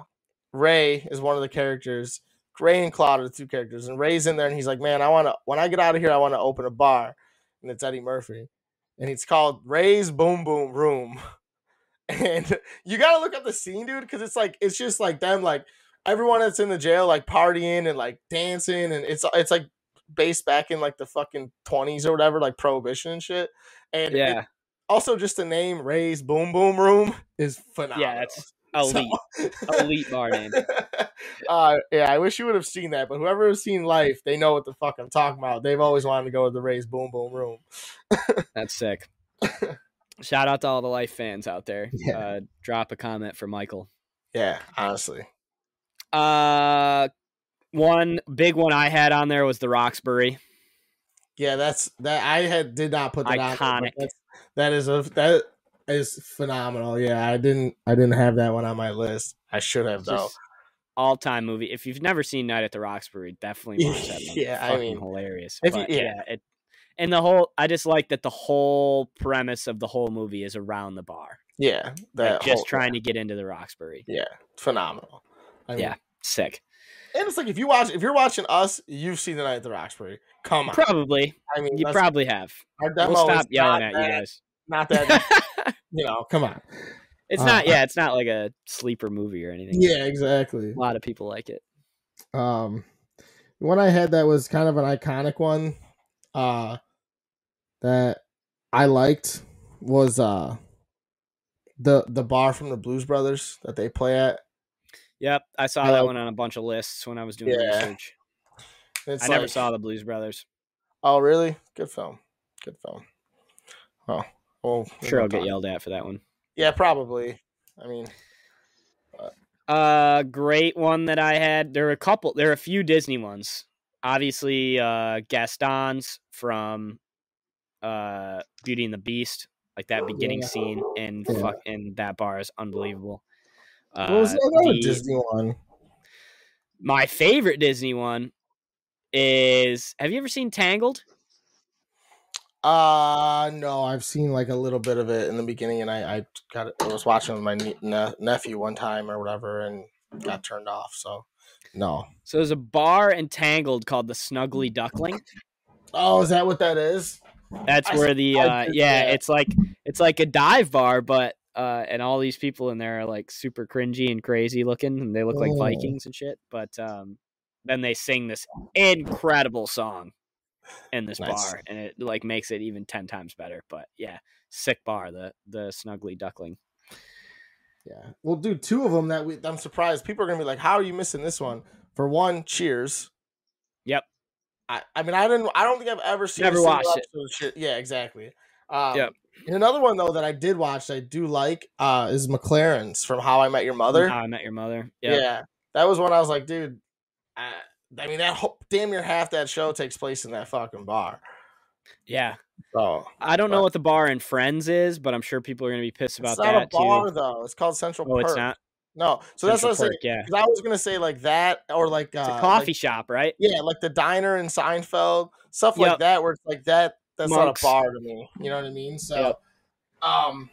Ray is one of the characters. Ray and Claude are the two characters, and Ray's in there, and he's like, "Man, I want to when I get out of here, I want to open a bar," and it's Eddie Murphy, and it's called Ray's Boom Boom Room, [laughs] and you gotta look up the scene, dude, because it's like it's just like them, like everyone that's in the jail, like partying and like dancing, and it's it's like based back in like the fucking twenties or whatever, like prohibition and shit, and it- Yeah. also just the name Ray's Boom Boom Room is phenomenal. Yeah, it's [laughs] elite. So- elite bar name. [laughs] uh, yeah, I wish you would have seen that, but whoever has seen Life, they know what the fuck I'm talking about. They've always wanted to go to the Ray's Boom Boom Room. That's sick. [laughs] Shout out to all the life fans out there. [laughs] Yeah. Uh, drop a comment for Michael. Yeah, honestly. Uh, one big one I had on there was the Roxbury. Yeah, that's that. I had did not put that on. Iconic. that's- That is a that is phenomenal. Yeah, I didn't I didn't have that one on my list. I should have though. All time movie. If you've never seen Night at the Roxbury, definitely watch that. Movie. [laughs] Yeah, I mean, hilarious. if you- yeah. yeah, it, and the whole. I just like that the whole premise of the whole movie is around the bar, Yeah, that like just whole- trying to get into the Roxbury. Yeah, phenomenal. I mean, Yeah. Sick. and it's like if you watch if you're watching us, you've seen the night at the Roxbury. Come on, Probably. I mean, You probably have. our demo We'll stop yelling not at that, you guys. Not that [laughs] you know. Come on. It's Uh, not. Yeah, it's not like a sleeper movie or anything. Yeah, exactly. A lot of people like it. Um, one I had that was kind of an iconic one. Uh, that I liked was uh the the bar from the Blues Brothers that they play at. Yep, I saw I that one on a bunch of lists when I was doing Yeah. research. It's I never saw the Blues Brothers. Oh, really? Good film. Good film. Oh, well, sure I'll get yelled at for that one. Yeah, probably. I mean, Uh, great one that I had. There were a couple. There are a few Disney ones. Obviously, uh, Gaston's from uh Beauty and the Beast, like that beginning Yeah. scene in Yeah. fuck in that bar is unbelievable. Uh, what was the other the- Disney one? my favorite Disney one is. Have you ever seen Tangled? Uh no, I've seen like a little bit of it in the beginning, and I I got it. I was watching with my ne- nephew one time or whatever, and got turned off. So no. So there's a bar in Tangled called the Snuggly Duckling. Oh, is that what that is? That's I where the uh, yeah, it's like it's like a dive bar, but uh, and all these people in there are like super cringy and crazy looking, and they look like Oh. Vikings and shit. But um, then they sing this incredible song in this Nice. bar, and it like makes it even ten times better. But yeah, sick bar, the the Snuggly Duckling. Yeah. Well, dude, two of them that we. I'm surprised people are gonna be like, "How are you missing this one?" For one, Cheers. Yep. I, I mean, I didn't. I don't think I've ever seen. Never watched it. Yeah, exactly. Um, Yep. And another one though that I did watch, that I do like, uh, is McLaren's from How I Met Your Mother. How I Met Your Mother. Yep. Yeah, that was when I was like, dude. I, I mean, that whole, damn near half that show takes place in that fucking bar. Yeah. So I don't know what the bar in Friends is, but I'm sure people are gonna be pissed about it's not that a bar too. though. It's called Central Oh, Perk. it's not. No, so that's what I was saying. Yeah. I was gonna say like that, or like uh, It's a like- coffee shop, right? yeah, like the diner in Seinfeld, stuff like that, where it's like that. That's Monks. not a bar to me. You know what I mean? So, Yep. um,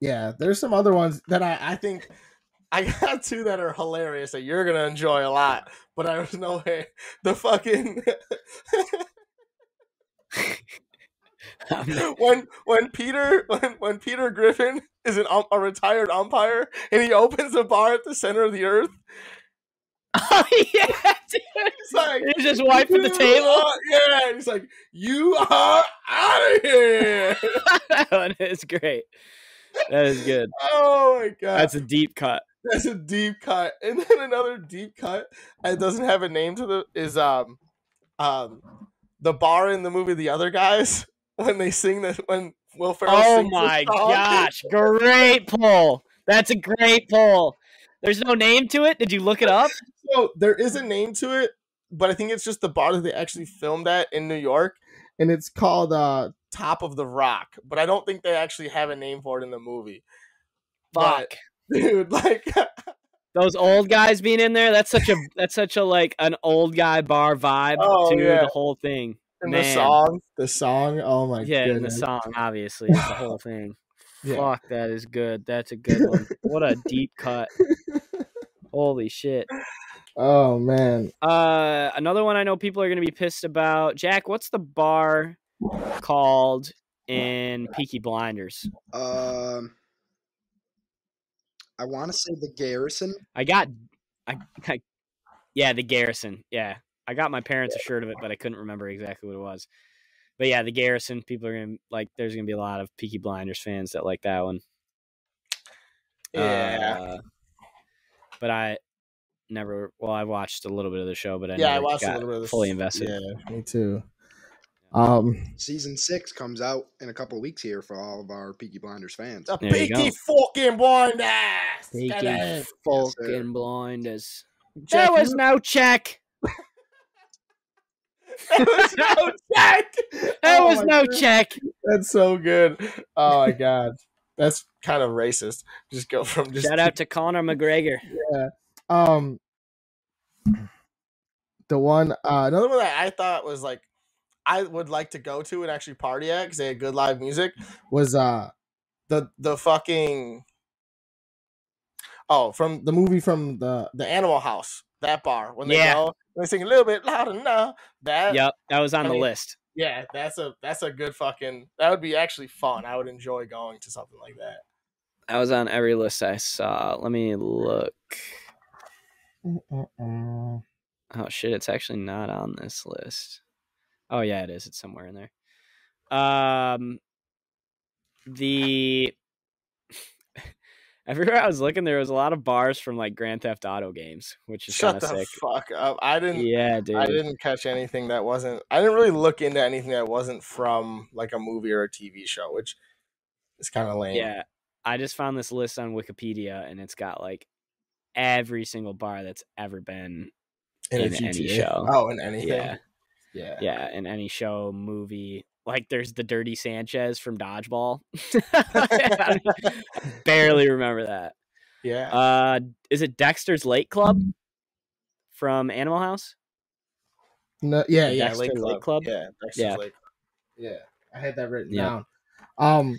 yeah, there's some other ones that I I think I got [laughs] two that are hilarious that you're gonna enjoy a lot, but I was no way the fucking [laughs] [laughs] when when Peter when when Peter Griffin is an um, a retired umpire and he opens a bar at the center of the earth. [laughs] oh yeah, dude. He's like, He's just wiping the table. are-" yeah, he's like, "You are out of here!" [laughs] that one is great. That is good. oh my god, That's a deep cut. That's a deep cut. And then another deep cut and doesn't have a name to the is um um the bar in the movie The Other Guys [laughs] when they sing that when Will Ferrell. Oh my gosh, [laughs] great pull. That's a great pull. There's no name to it. Did you look it up? So there is a name to it, but I think it's just the bar that they actually filmed at in New York, and it's called uh, Top of the Rock. But I don't think they actually have a name for it in the movie. But, Fuck. [laughs] dude, like, Those old guys being in there, that's such a that's such a like an old guy bar vibe Oh, to yeah. the whole thing. and the song, the song. Oh my god. yeah, in the song, obviously, the whole thing. [laughs] Yeah. Fuck, that is good. That's a good one. What a deep cut. [laughs] Holy shit. Oh man. Uh, another one I know people are gonna be pissed about. Jack, what's the bar called in Peaky Blinders? Um, I want to say the Garrison. I got, I, I, yeah, the Garrison. Yeah, I got my parents a shirt of it, but I couldn't remember exactly what it was. But yeah, the Garrison. People are gonna like. There's gonna be a lot of Peaky Blinders fans that like that one. Yeah. Uh, but I never. Well, I watched a little bit of the show, but I yeah, I watched a little bit of this. fully invested. Yeah, me too. Um, Season six comes out in a couple weeks here for all of our Peaky Blinders fans. the There Peaky fucking blinders. Peaky Gotta- fucking blinders. Jack, There was no check. There was no [laughs] check. There Oh was no God. check. That's so good. Oh my god, that's kind of racist. Just go from just Shout out to Conor McGregor. Yeah. Um the one uh another one that I thought was like I would like to go to and actually party at because they had good live music was uh the the fucking oh from the movie from the the Animal House that bar when they Yeah. go they sing a little bit louder now uh, that Yep, that was on I the mean, list. yeah that's a that's a good fucking that would be actually fun I would enjoy going to something like that. That was on every list I saw. Let me look. Mm-mm-mm. Oh shit, it's actually not on this list. Oh yeah, it is. It's somewhere in there. Um the [laughs] everywhere I was looking there was a lot of bars from like Grand Theft Auto games, which is Shut kind the of sick. fuck up! I didn't. Yeah, dude. I didn't catch anything that wasn't. I didn't really look into anything that wasn't from like a movie or a TV show, which is kind of lame. Yeah. I just found this list on Wikipedia and it's got like every single bar that's ever been in, a in any show. Oh, in anything. yeah. Yeah. Yeah, in any show, movie. Like there's the Dirty Sanchez from Dodgeball. I [laughs] [laughs] barely remember that. Yeah. Uh is it Dexter's Lake Club from Animal House? no, yeah, the yeah. Dexter Lake Lake Club. Yeah, Dexter's Yeah. Lake. Yeah, I had that written Yep. down. Um,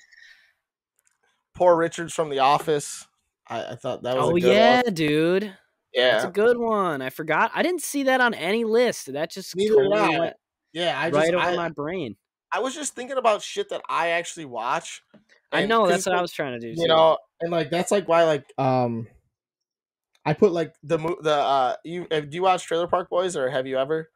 poor Richards from The Office. I, I thought that was. Oh a good yeah, One. dude. That's Yeah. a good one. I forgot. I didn't see that on any list. That just Neither totally went Yeah. I just. right over I, my brain. I was just thinking about shit that I actually watch. I know that's what I was trying to do. you too. know and like that's like why like um i put like the the uh you do you watch trailer park boys or have you ever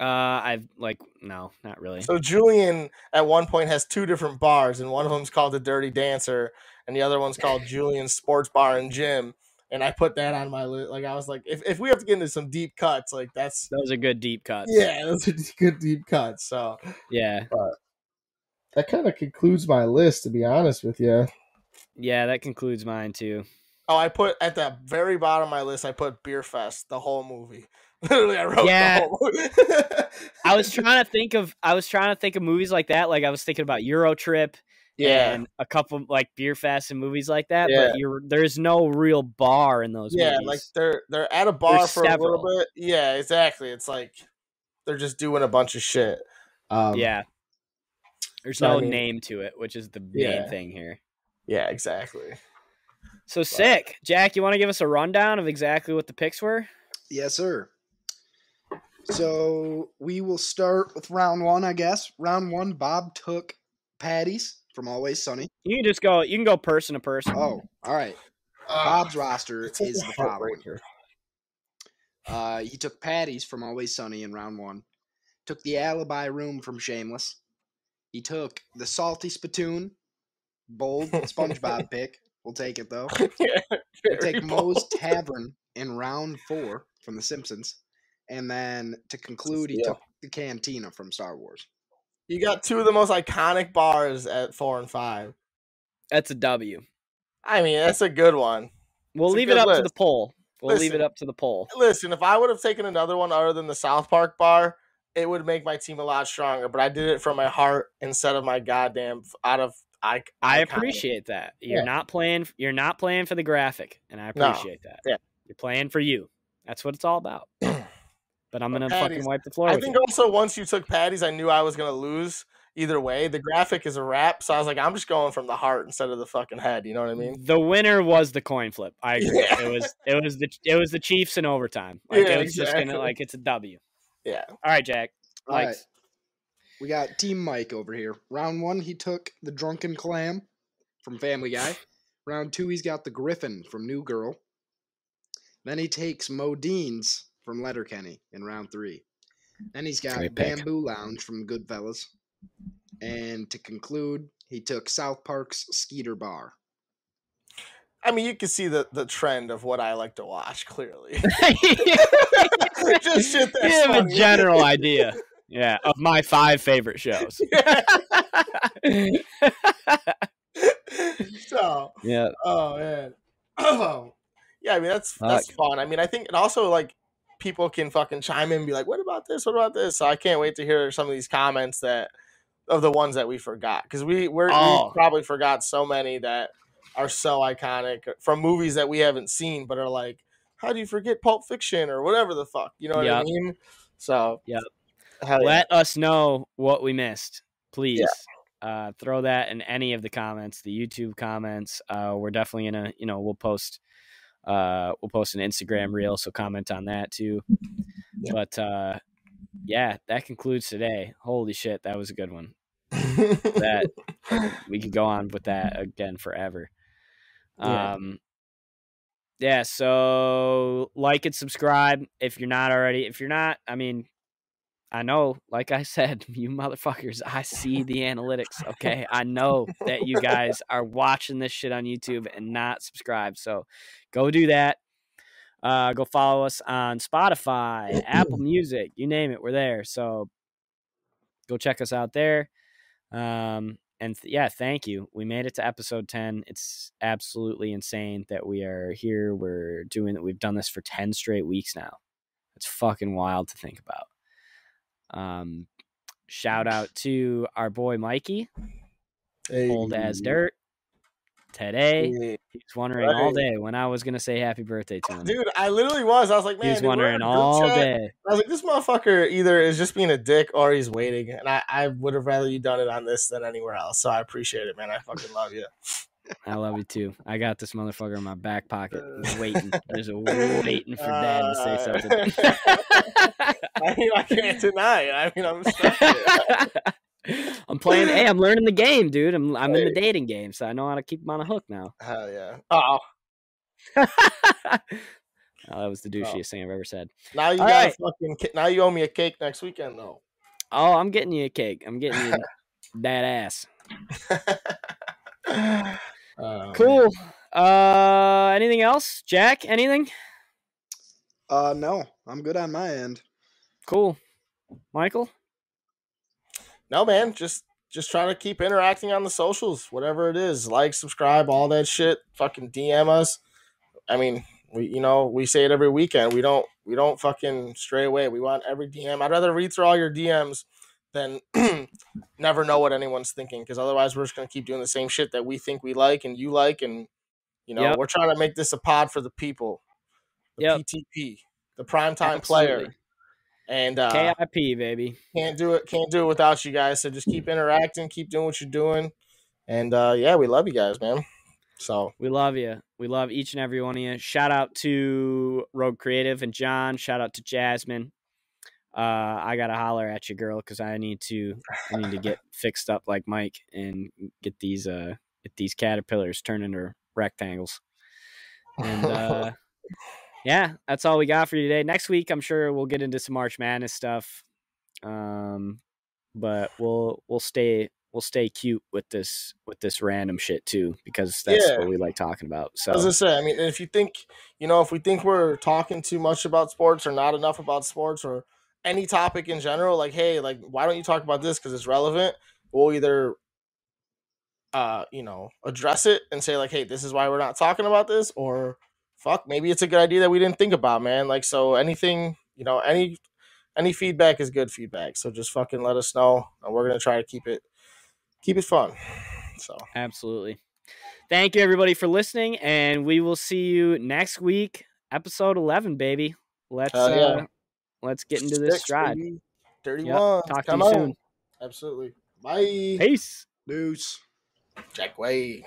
uh, I've like no, not really. so julian at one point has two different bars and one of them's called the dirty dancer and the other one's called [laughs] julian's sports bar and gym and i put that on my list like i was like if, if we have to get into some deep cuts like that's Those are good deep cuts. yeah those are [laughs] good deep cuts so Yeah. that kind of concludes my list to be honest with you Yeah, that concludes mine too. Oh, I put at the very bottom of my list. I put Beer Fest, the whole movie. [laughs] Literally, I wrote Yeah. the whole movie. [laughs] I was trying to think of I was trying to think of movies like that. Like I was thinking about Euro Trip yeah, and a couple like Beer Fest and movies like that. Yeah. But you're there's no real bar in those yeah. movies. Like they're they're at a bar There's for a little bit. Yeah, exactly. It's like they're just doing a bunch of shit. Um, yeah. There's so I no mean- name to it, which is the main Yeah. thing here. yeah, exactly. So sick. Jack, you want to give us a rundown of exactly what the picks were? Yes, sir. So we will start with round one, I guess. Round one, Bob took Paddy's from Always Sunny. You can just go you can go person to person. Oh, all right. Uh, Bob's roster is the following. Here. Uh, he took Paddy's from Always Sunny in round one. Took the Alibi Room from Shameless. He took the Salty Spittoon. Bold [laughs] SpongeBob pick. We'll take it though. [laughs] yeah, We'll very take Moe's. Tavern in round four from The Simpsons. And then to conclude, he steal. took the Cantina from Star Wars. You got two of the most iconic bars at four and five. That's a W. I mean, that's a good one. We'll It's leave it up to the poll. We'll leave it up to the poll. Listen, if I would have taken another one other than the South Park bar, it would make my team a lot stronger. But I did it from my heart instead of my goddamn out of I. I appreciate that. You're Yeah. not playing. You're not playing for the graphic, and I No. appreciate that. Yeah. You're playing for you. That's what it's all about. [clears throat] But I'm gonna fucking wipe the floor. I with think you. also once you took Paddy's, I knew I was gonna lose either way. The graphic is a wrap, so I was like, I'm just going from the heart instead of the fucking head. You know what I mean? The winner was the coin flip. I [laughs] agree. Yeah. It was it was the it was the Chiefs in overtime. Like Yeah, it was just gonna like it's a W. Yeah. All right, Jack. All right. We got Team Mike over here. Round one, he took the drunken clam from Family Guy. [laughs] Round two, he's got the griffin from New Girl. Then he takes Modean's from Letterkenny in round three. Then he's got Great pick. Bamboo Lounge from Goodfellas. And to conclude, he took South Park's Skeeter Bar. I mean, you can see the the trend of what I like to watch clearly. [laughs] [laughs] Just shit you that's have a general idea. Yeah, of my five favorite shows. [laughs] so, yeah, oh man, oh [clears throat] yeah. I mean, that's that's fun. I mean, I think and also like people can fucking chime in and be like, "What about this? What about this?" So I can't wait to hear some of these comments that of the ones that we forgot because we we're, Oh. we probably forgot so many that are so iconic from movies that we haven't seen, but are like, how do you forget Pulp Fiction or whatever the fuck? You know what I mean? So Yep. yeah. let us know what we missed, please. Uh, throw that in any of the comments, the YouTube comments. Uh, we're definitely gonna, you know, we'll post, uh, we'll post an Instagram reel, so comment on that too. [laughs] But uh, yeah, that concludes today. Holy shit, that was a good one. [laughs] That we could go on with that again forever. Yeah. Um, yeah. So like and subscribe if you're not already. If you're not, I mean, I know, like I said, [laughs] you motherfuckers, I see the analytics. Okay. I know that you guys are watching this shit on YouTube and not subscribed. So go do that. Uh, go follow us on Spotify, Apple [clears throat] Music, you name it, we're there. So go check us out there. Um, and th- yeah, thank you. We made it to episode 10. It's absolutely insane that we are here. We're doing. We've done this for 10 straight weeks now. It's fucking wild to think about. Um, shout out to our boy Mikey, old as dirt. Today, Hey. he was wondering all Right. day when I was gonna say happy birthday to him. Dude, I literally was. I was like, man, he was dude, wondering all chat. day. I was like, this motherfucker either is just being a dick or he's waiting. And I, I would have rather you done it on this than anywhere else. So I appreciate it, man. I fucking love you. I love you too. I got this motherfucker in my back pocket, waiting. There's a [laughs] waiting for dad to say Uh, something. [laughs] I mean, I can't deny it. I mean, I'm stuck. [laughs] I'm playing. Hey, I'm learning the game, dude. I'm I'm in the dating game, so I know how to keep him on a hook now. Hell yeah. Oh, oh, that was the douchiest thing I've ever said. now you All got right. fucking. Now you owe me a cake next weekend, though. Oh, I'm getting you a cake. I'm getting you that ass. Oh, Cool. Uh, anything else, Jack? Anything? Uh, no, I'm good on my end. Cool. Michael. no man just just try to keep interacting on the socials whatever it is like subscribe all that shit fucking dm us i mean we you know we say it every weekend we don't we don't fucking stray away we want every dm i'd rather read through all your dms than [clears throat] never know what anyone's thinking because otherwise we're just going to keep doing the same shit that we think we like and you like and you know Yep. we're trying to make this a pod for the people the Yep. ptp the primetime player and uh KIP, baby. can't do it can't do it without you guys so just keep interacting keep doing what you're doing and uh yeah we love you guys man so We love you. We love each and every one of you. Shout out to Rogue Creative and John. Shout out to Jasmine. Uh, I gotta holler at you, girl, because I need to. I need to [laughs] get fixed up like Mike and get these uh get these caterpillars turned into rectangles. And uh, [laughs] yeah, that's all we got for you today. Next week, I'm sure we'll get into some March Madness stuff. Um, but we'll we'll stay we'll stay cute with this with this random shit too because that's Yeah. what we like talking about. So as i say i mean if you think you know if we think we're talking too much about sports or not enough about sports or any topic in general, like, hey, like, why don't you talk about this because it's relevant? We'll either, uh, you know, address it and say like, hey, this is why we're not talking about this, or fuck, maybe it's a good idea that we didn't think about, man. Like, so anything, you know, any any feedback is good feedback. So just fucking let us know, and we're gonna try to keep it keep it fun. So Absolutely. Thank you everybody for listening, and we will see you next week, episode eleven, baby. Let's Hell yeah. uh, let's get into this Six, stride. baby. Dirty Yep. ones. Talk to you on. soon. Absolutely. Bye. Peace. Deuce. Jack Way.